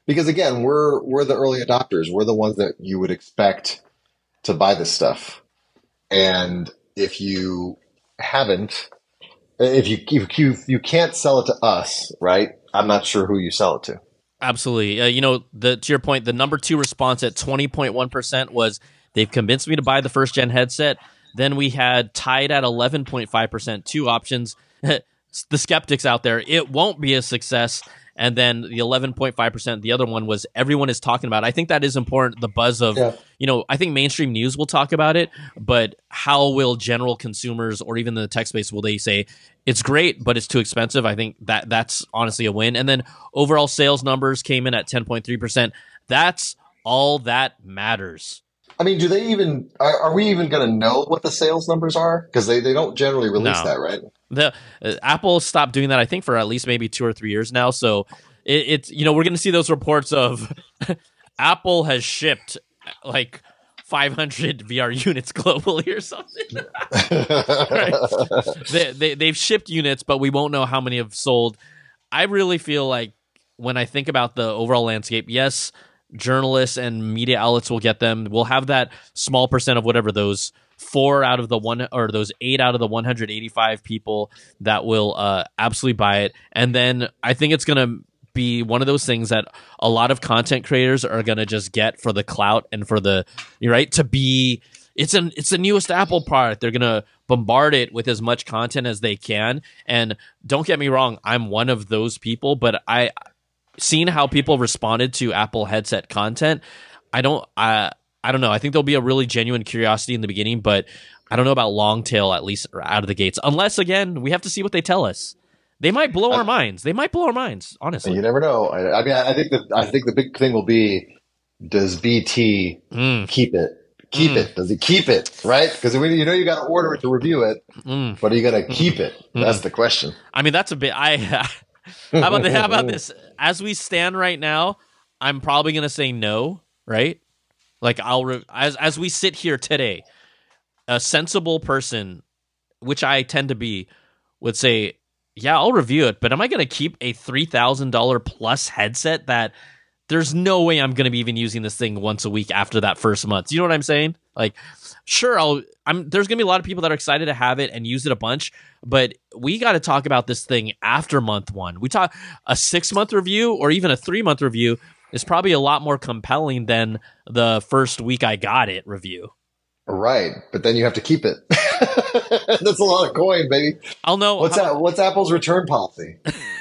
Because again, we're we're the early adopters. We're the ones that you would expect to buy this stuff. And if you haven't, if you if you you can't sell it to us, right? I'm not sure who you sell it to. Absolutely. Uh, you know, the to your point, the number two response at 20.1% was they've convinced me to buy the first gen headset. Then we had tied at 11.5%, two options. the skeptics out there, it won't be a success. And then the 11.5%, the other one was everyone is talking about. it. I think that is important. The buzz of, Yeah. you know, I think mainstream news will talk about it, but how will general consumers or even the tech space will they say it's great, but it's too expensive? I think that that's honestly a win. And then overall sales numbers came in at 10.3%. That's all that matters. I mean, do they even are, are we even going to know what the sales numbers are? Because they, they don't generally release No. that, right? The uh, Apple stopped doing that, I think, for at least maybe two or three years now. So it, it's you know we're going to see those reports of Apple has shipped like 500 VR units globally or something. they, they they've shipped units, but we won't know how many have sold. I really feel like when I think about the overall landscape, yes, journalists and media outlets will get them. We'll have that small percent of whatever those four out of the one or those eight out of the 185 people that will uh, absolutely buy it, and then I think it's gonna be one of those things that a lot of content creators are gonna just get for the clout and for the right to be it's an it's the newest Apple product. They're gonna bombard it with as much content as they can. And don't get me wrong, I'm one of those people, but I seeing how people responded to Apple headset content, I don't I I don't know. I think there'll be a really genuine curiosity in the beginning, but I don't know about long tail at least out of the gates. Unless again, we have to see what they tell us. They might blow our minds. They might blow our minds, honestly. you never know. I, I mean, I think that I think the big thing will be: Does BT Mm, keep it? Keep Mm. it? Does it keep it? Right? Because you know you got to order it to review it, mm. but are you going to keep it? That's the question. I mean, that's a bit. I how about the, how about this? As we stand right now, I'm probably gonna say no. Right? Like I'll re- as as we sit here today, a sensible person, which I tend to be, would say, "Yeah, I'll review it." But am I gonna keep a three thousand dollar plus headset that? There's no way I'm going to be even using this thing once a week after that first month. You know what I'm saying? Like, sure, I'll. I'm. There's going to be a lot of people that are excited to have it and use it a bunch, but we got to talk about this thing after month one. We talk a six month review or even a three month review is probably a lot more compelling than the first week I got it review. Right, but then you have to keep it. That's a lot of coin, baby. I'll know. What's how- that? What's Apple's return policy?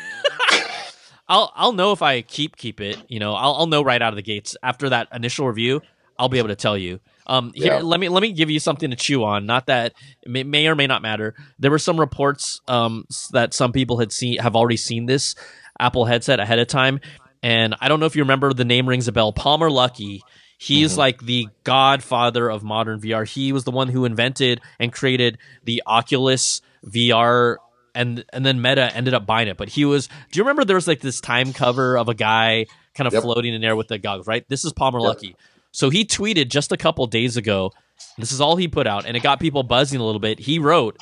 I'll I'll know if I keep keep it. You know, I'll I'll know right out of the gates after that initial review. I'll be able to tell you. Um, here, Yeah. let me let me give you something to chew on. Not that it may, may or may not matter. There were some reports um that some people had seen have already seen this Apple headset ahead of time, and I don't know if you remember the name rings a bell. Palmer Luckey. He's Mhm. like the godfather of modern VR. He was the one who invented and created the Oculus VR and and then Meta ended up buying it. But he was. Do you remember there was like this time cover of a guy kind of Yep. floating in air with the goggles? Right. This is Palmer Yep. Luckey. So he tweeted just a couple days ago. This is all he put out, and it got people buzzing a little bit. He wrote,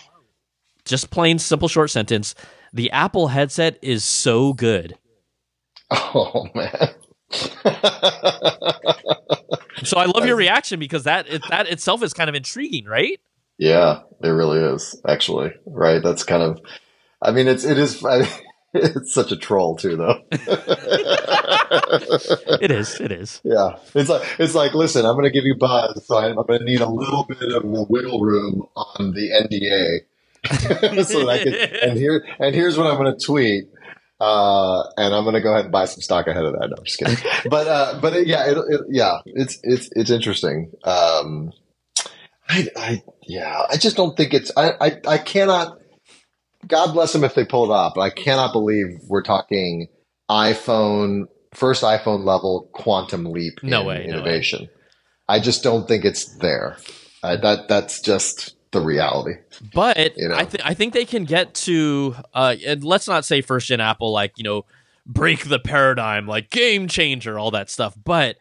just plain simple short sentence: the Apple headset is so good. Oh man. So I love your reaction because that it, that itself is kind of intriguing, right? Yeah, it really is actually. Right. That's kind of. I mean, it's it is. I, it's such a troll too, though. It is. It is. yeah, it's like it's like. Listen, I'm going to give you buzz, so I'm going to need a little bit of the wiggle room on the NDA, so that I can. And here and here's what I'm going to tweet. Uh, and I'm going to go ahead and buy some stock ahead of that. No, I'm just kidding. but uh, but it, yeah, it, it, yeah, it's it's it's interesting. Um, I, I yeah, I just don't think it's. I I, I cannot. God bless them if they pull it off, but I cannot believe we're talking iPhone first iPhone level quantum leap No in way, no way. innovation. I just don't think it's there. Uh, that that's just the reality. But You know. I think I think they can get to uh and let's not say first gen Apple like, you know, break the paradigm, like game changer, all that stuff. But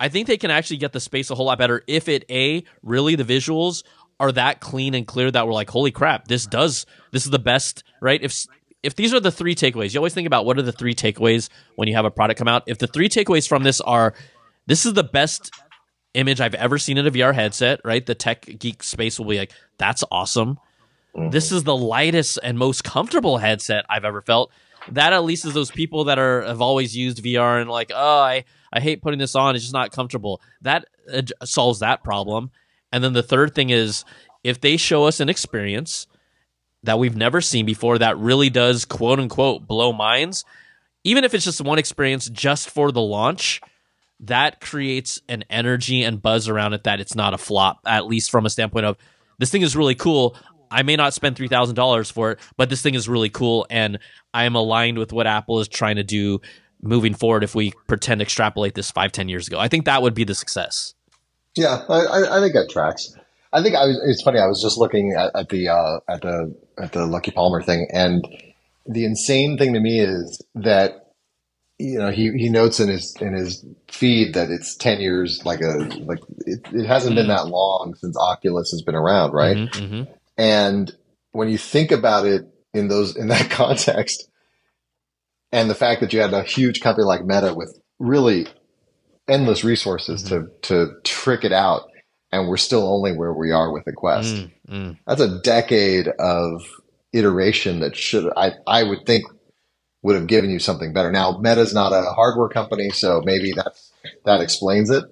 I think they can actually get the space a whole lot better if it A, really the visuals are that clean and clear that we're like, holy crap, this does this is the best, right? If if these are the three takeaways, you always think about what are the three takeaways when you have a product come out. If the three takeaways from this are this is the best image I've ever seen in a VR headset, right? The tech geek space will be like, that's awesome. Mm-hmm. This is the lightest and most comfortable headset I've ever felt. That at least is those people that are have always used VR and like, oh, I I hate putting this on. It's just not comfortable. That uh, solves that problem. And then the third thing is if they show us an experience that we've never seen before that really does quote unquote blow minds, even if it's just one experience just for the launch, that creates an energy and buzz around it that it's not a flop, at least from a standpoint of this thing is really cool. I may not spend three thousand dollars for it, but this thing is really cool, and I am aligned with what Apple is trying to do moving forward. If we pretend extrapolate this five, ten years ago, I think that would be the success. Yeah, I, I think that tracks. I think I was. It's funny. I was just looking at, at the uh, at the at the Luckey Palmer thing, and the insane thing to me is that you know he, he notes in his in his feed that it's 10 years like a like it, it hasn't been that long since oculus has been around right mm-hmm, mm-hmm. and when you think about it in those in that context and the fact that you had a huge company like meta with really endless resources mm-hmm. to to trick it out and we're still only where we are with the quest mm-hmm. that's a decade of iteration that should i i would think would have given you something better. Now, Meta's not a hardware company, so maybe that's that explains it,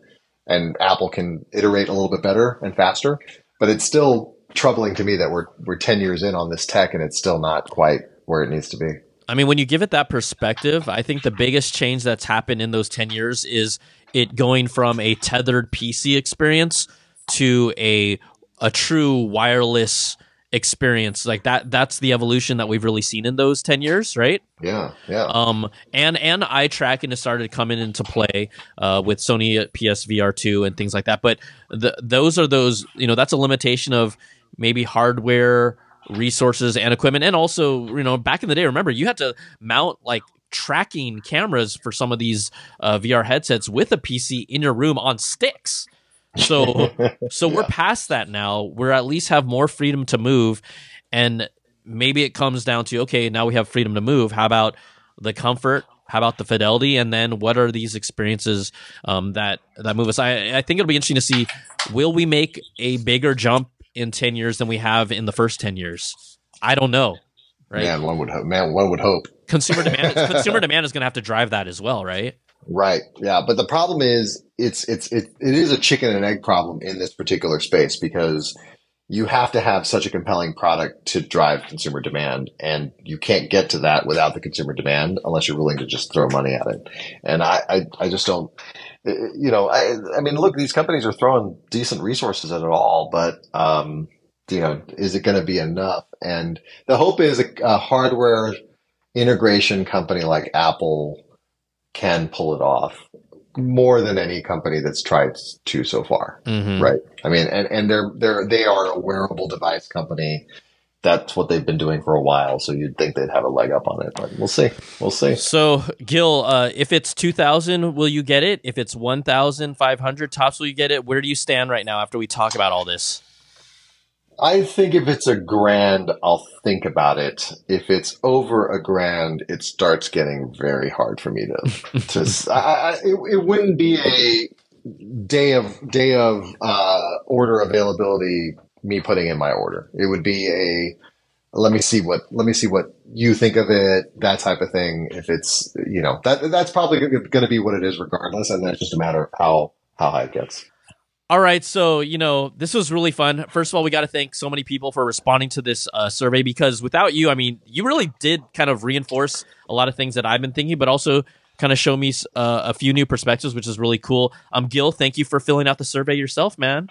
and Apple can iterate a little bit better and faster. But it's still troubling to me that we're we're ten years in on this tech and it's still not quite where it needs to be. I mean, when you give it that perspective, I think the biggest change that's happened in those 10 years is it going from a tethered PC experience to a a true wireless experience. Like that that's the evolution that we've really seen in those 10 years right? Yeah yeah. Um and and eye tracking has started coming into play uh with sony psvr 2 and things like that. But the, those are those you know that's a limitation of maybe hardware resources and equipment. And also you know back in the day remember you had to mount like tracking cameras for some of these uh, vr headsets with a pc in your room on sticks so so yeah. we're past that now. We're at least have more freedom to move and maybe it comes down to okay, now we have freedom to move. How about the comfort? How about the fidelity? And then what are these experiences um, that that move us? I, I think it'll be interesting to see will we make a bigger jump in 10 years than we have in the first 10 years? I don't know. Right? Man, one would hope. Man, one would hope. Consumer demand. consumer demand is going to have to drive that as well, right? Right. Yeah. But the problem is it's, it's, it, it is a chicken and egg problem in this particular space because you have to have such a compelling product to drive consumer demand. And you can't get to that without the consumer demand unless you're willing to just throw money at it. And I, I, I just don't, you know, I, I mean, look, these companies are throwing decent resources at it all, but, um, you know, is it going to be enough? And the hope is a, a hardware integration company like Apple can pull it off more than any company that's tried to so far. Mm-hmm. Right. I mean, and, and they're, they're, they are a wearable device company. That's what they've been doing for a while. So you'd think they'd have a leg up on it, but we'll see. We'll see. So Gil, uh, if it's 2000, will you get it? If it's 1,500 tops, will you get it? Where do you stand right now after we talk about all this? I think if it's a grand, I'll think about it. If it's over a grand, it starts getting very hard for me to. to I, I, it, it, wouldn't be a day of day of uh, order availability. Me putting in my order. It would be a let me see what let me see what you think of it. That type of thing. If it's you know that that's probably going to be what it is regardless, and then it's just a matter of how how high it gets. All right, so you know this was really fun. First of all, we got to thank so many people for responding to this uh, survey because without you, I mean, you really did kind of reinforce a lot of things that I've been thinking, but also kind of show me uh, a few new perspectives, which is really cool. Um, Gil, thank you for filling out the survey yourself, man.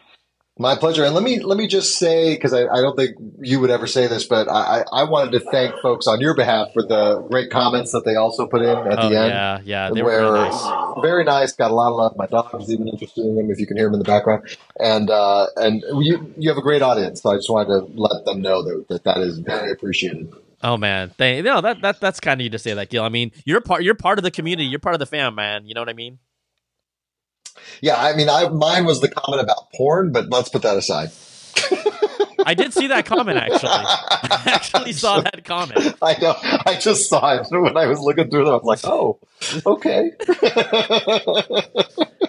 My pleasure. And let me let me just say, because I, I, don't think you would ever say this, but I, I wanted to thank folks on your behalf for the great comments that they also put in at oh, the end. Yeah, yeah, they were very nice. Very nice. Got a lot of love. My dog is even interested in them. If you can hear them in the background, and uh, and you you have a great audience. So I just wanted to let them know that that, that is very appreciated. Oh man, thank no that that that's kind of you to say that, Gil. I mean, you're part you're part of the community. You're part of the fam, man. You know what I mean? Yeah, I mean, I mine was the comment about porn, but let's put that aside. I did see that comment actually. I actually saw that comment. I know. I just saw it when I was looking through them. I was like, oh, okay.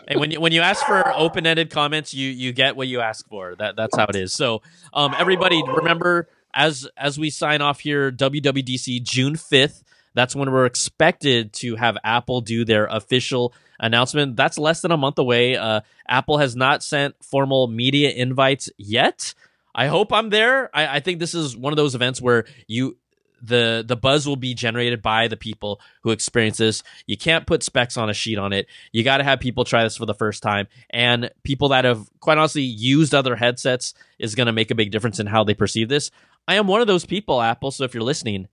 and when you when you ask for open ended comments, you you get what you ask for. That that's how it is. So, um, everybody remember as as we sign off here, WWDC June fifth. That's when we're expected to have Apple do their official announcement. That's less than a month away. Uh, Apple has not sent formal media invites yet. I hope I'm there. I, I think this is one of those events where you the the buzz will be generated by the people who experience this. You can't put specs on a sheet on it. You got to have people try this for the first time, and people that have quite honestly used other headsets is going to make a big difference in how they perceive this. I am one of those people, Apple. So if you're listening,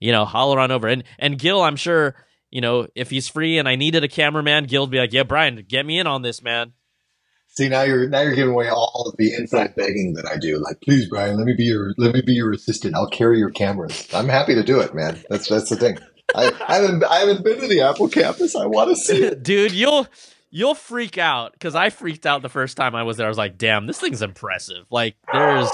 you know, holler on over. And and Gil, I'm sure, you know, if he's free and I needed a cameraman, Gil'd be like, yeah, Brian, get me in on this, man. See now you're now you're giving away all of the inside begging that I do. Like, please, Brian, let me be your let me be your assistant. I'll carry your cameras. I'm happy to do it, man. That's that's the thing. I, I haven't I haven't been to the Apple campus. I want to see it, dude. You'll you'll freak out because I freaked out the first time I was there. I was like, damn, this thing's impressive. Like, there's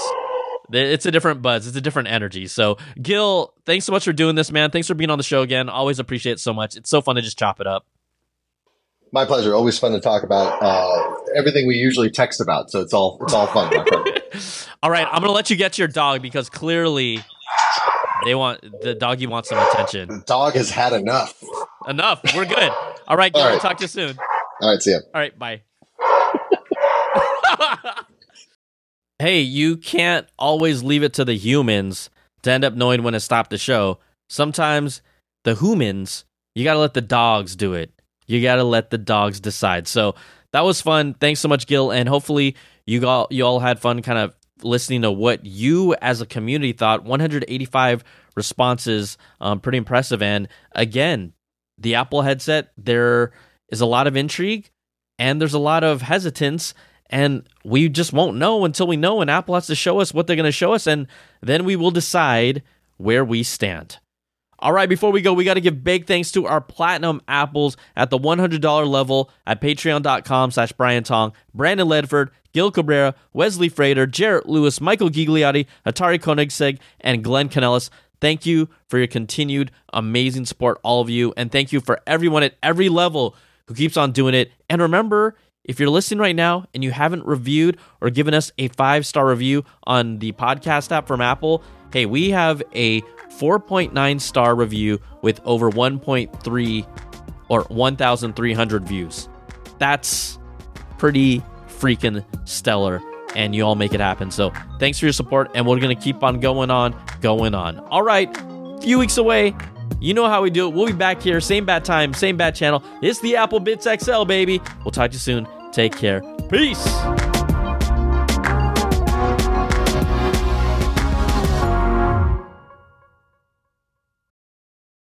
it's a different buzz. It's a different energy. So, Gil, thanks so much for doing this, man. Thanks for being on the show again. Always appreciate it so much. It's so fun to just chop it up. My pleasure. Always fun to talk about uh, everything we usually text about. So it's all it's all fun. all right, I'm gonna let you get your dog because clearly they want the doggy wants some attention. The dog has had enough. Enough. We're good. All right, Gil, all right. talk to you soon. All right, see ya. All right, bye. hey, you can't always leave it to the humans to end up knowing when to stop the show. Sometimes the humans, you got to let the dogs do it. You got to let the dogs decide. So that was fun. Thanks so much, Gil, and hopefully you all you all had fun, kind of listening to what you as a community thought. 185 responses, um, pretty impressive. And again, the Apple headset, there is a lot of intrigue and there's a lot of hesitance. And we just won't know until we know. And Apple has to show us what they're going to show us. And then we will decide where we stand. All right, before we go, we got to give big thanks to our platinum apples at the $100 level at patreon.com slash Brian Tong, Brandon Ledford, Gil Cabrera, Wesley Frater, Jarrett Lewis, Michael Gigliotti, Atari Koenigsegg, and Glenn Canellis. Thank you for your continued amazing support, all of you. And thank you for everyone at every level who keeps on doing it. And remember, if you're listening right now and you haven't reviewed or given us a five star review on the podcast app from Apple, hey, we have a 4.9 star review with over 1.3 or 1,300 views. That's pretty freaking stellar, and you all make it happen. So thanks for your support, and we're going to keep on going on, going on. All right, A few weeks away. You know how we do it. We'll be back here, same bad time, same bad channel. It's the Apple Bitz XL, baby. We'll talk to you soon. Take care. Peace.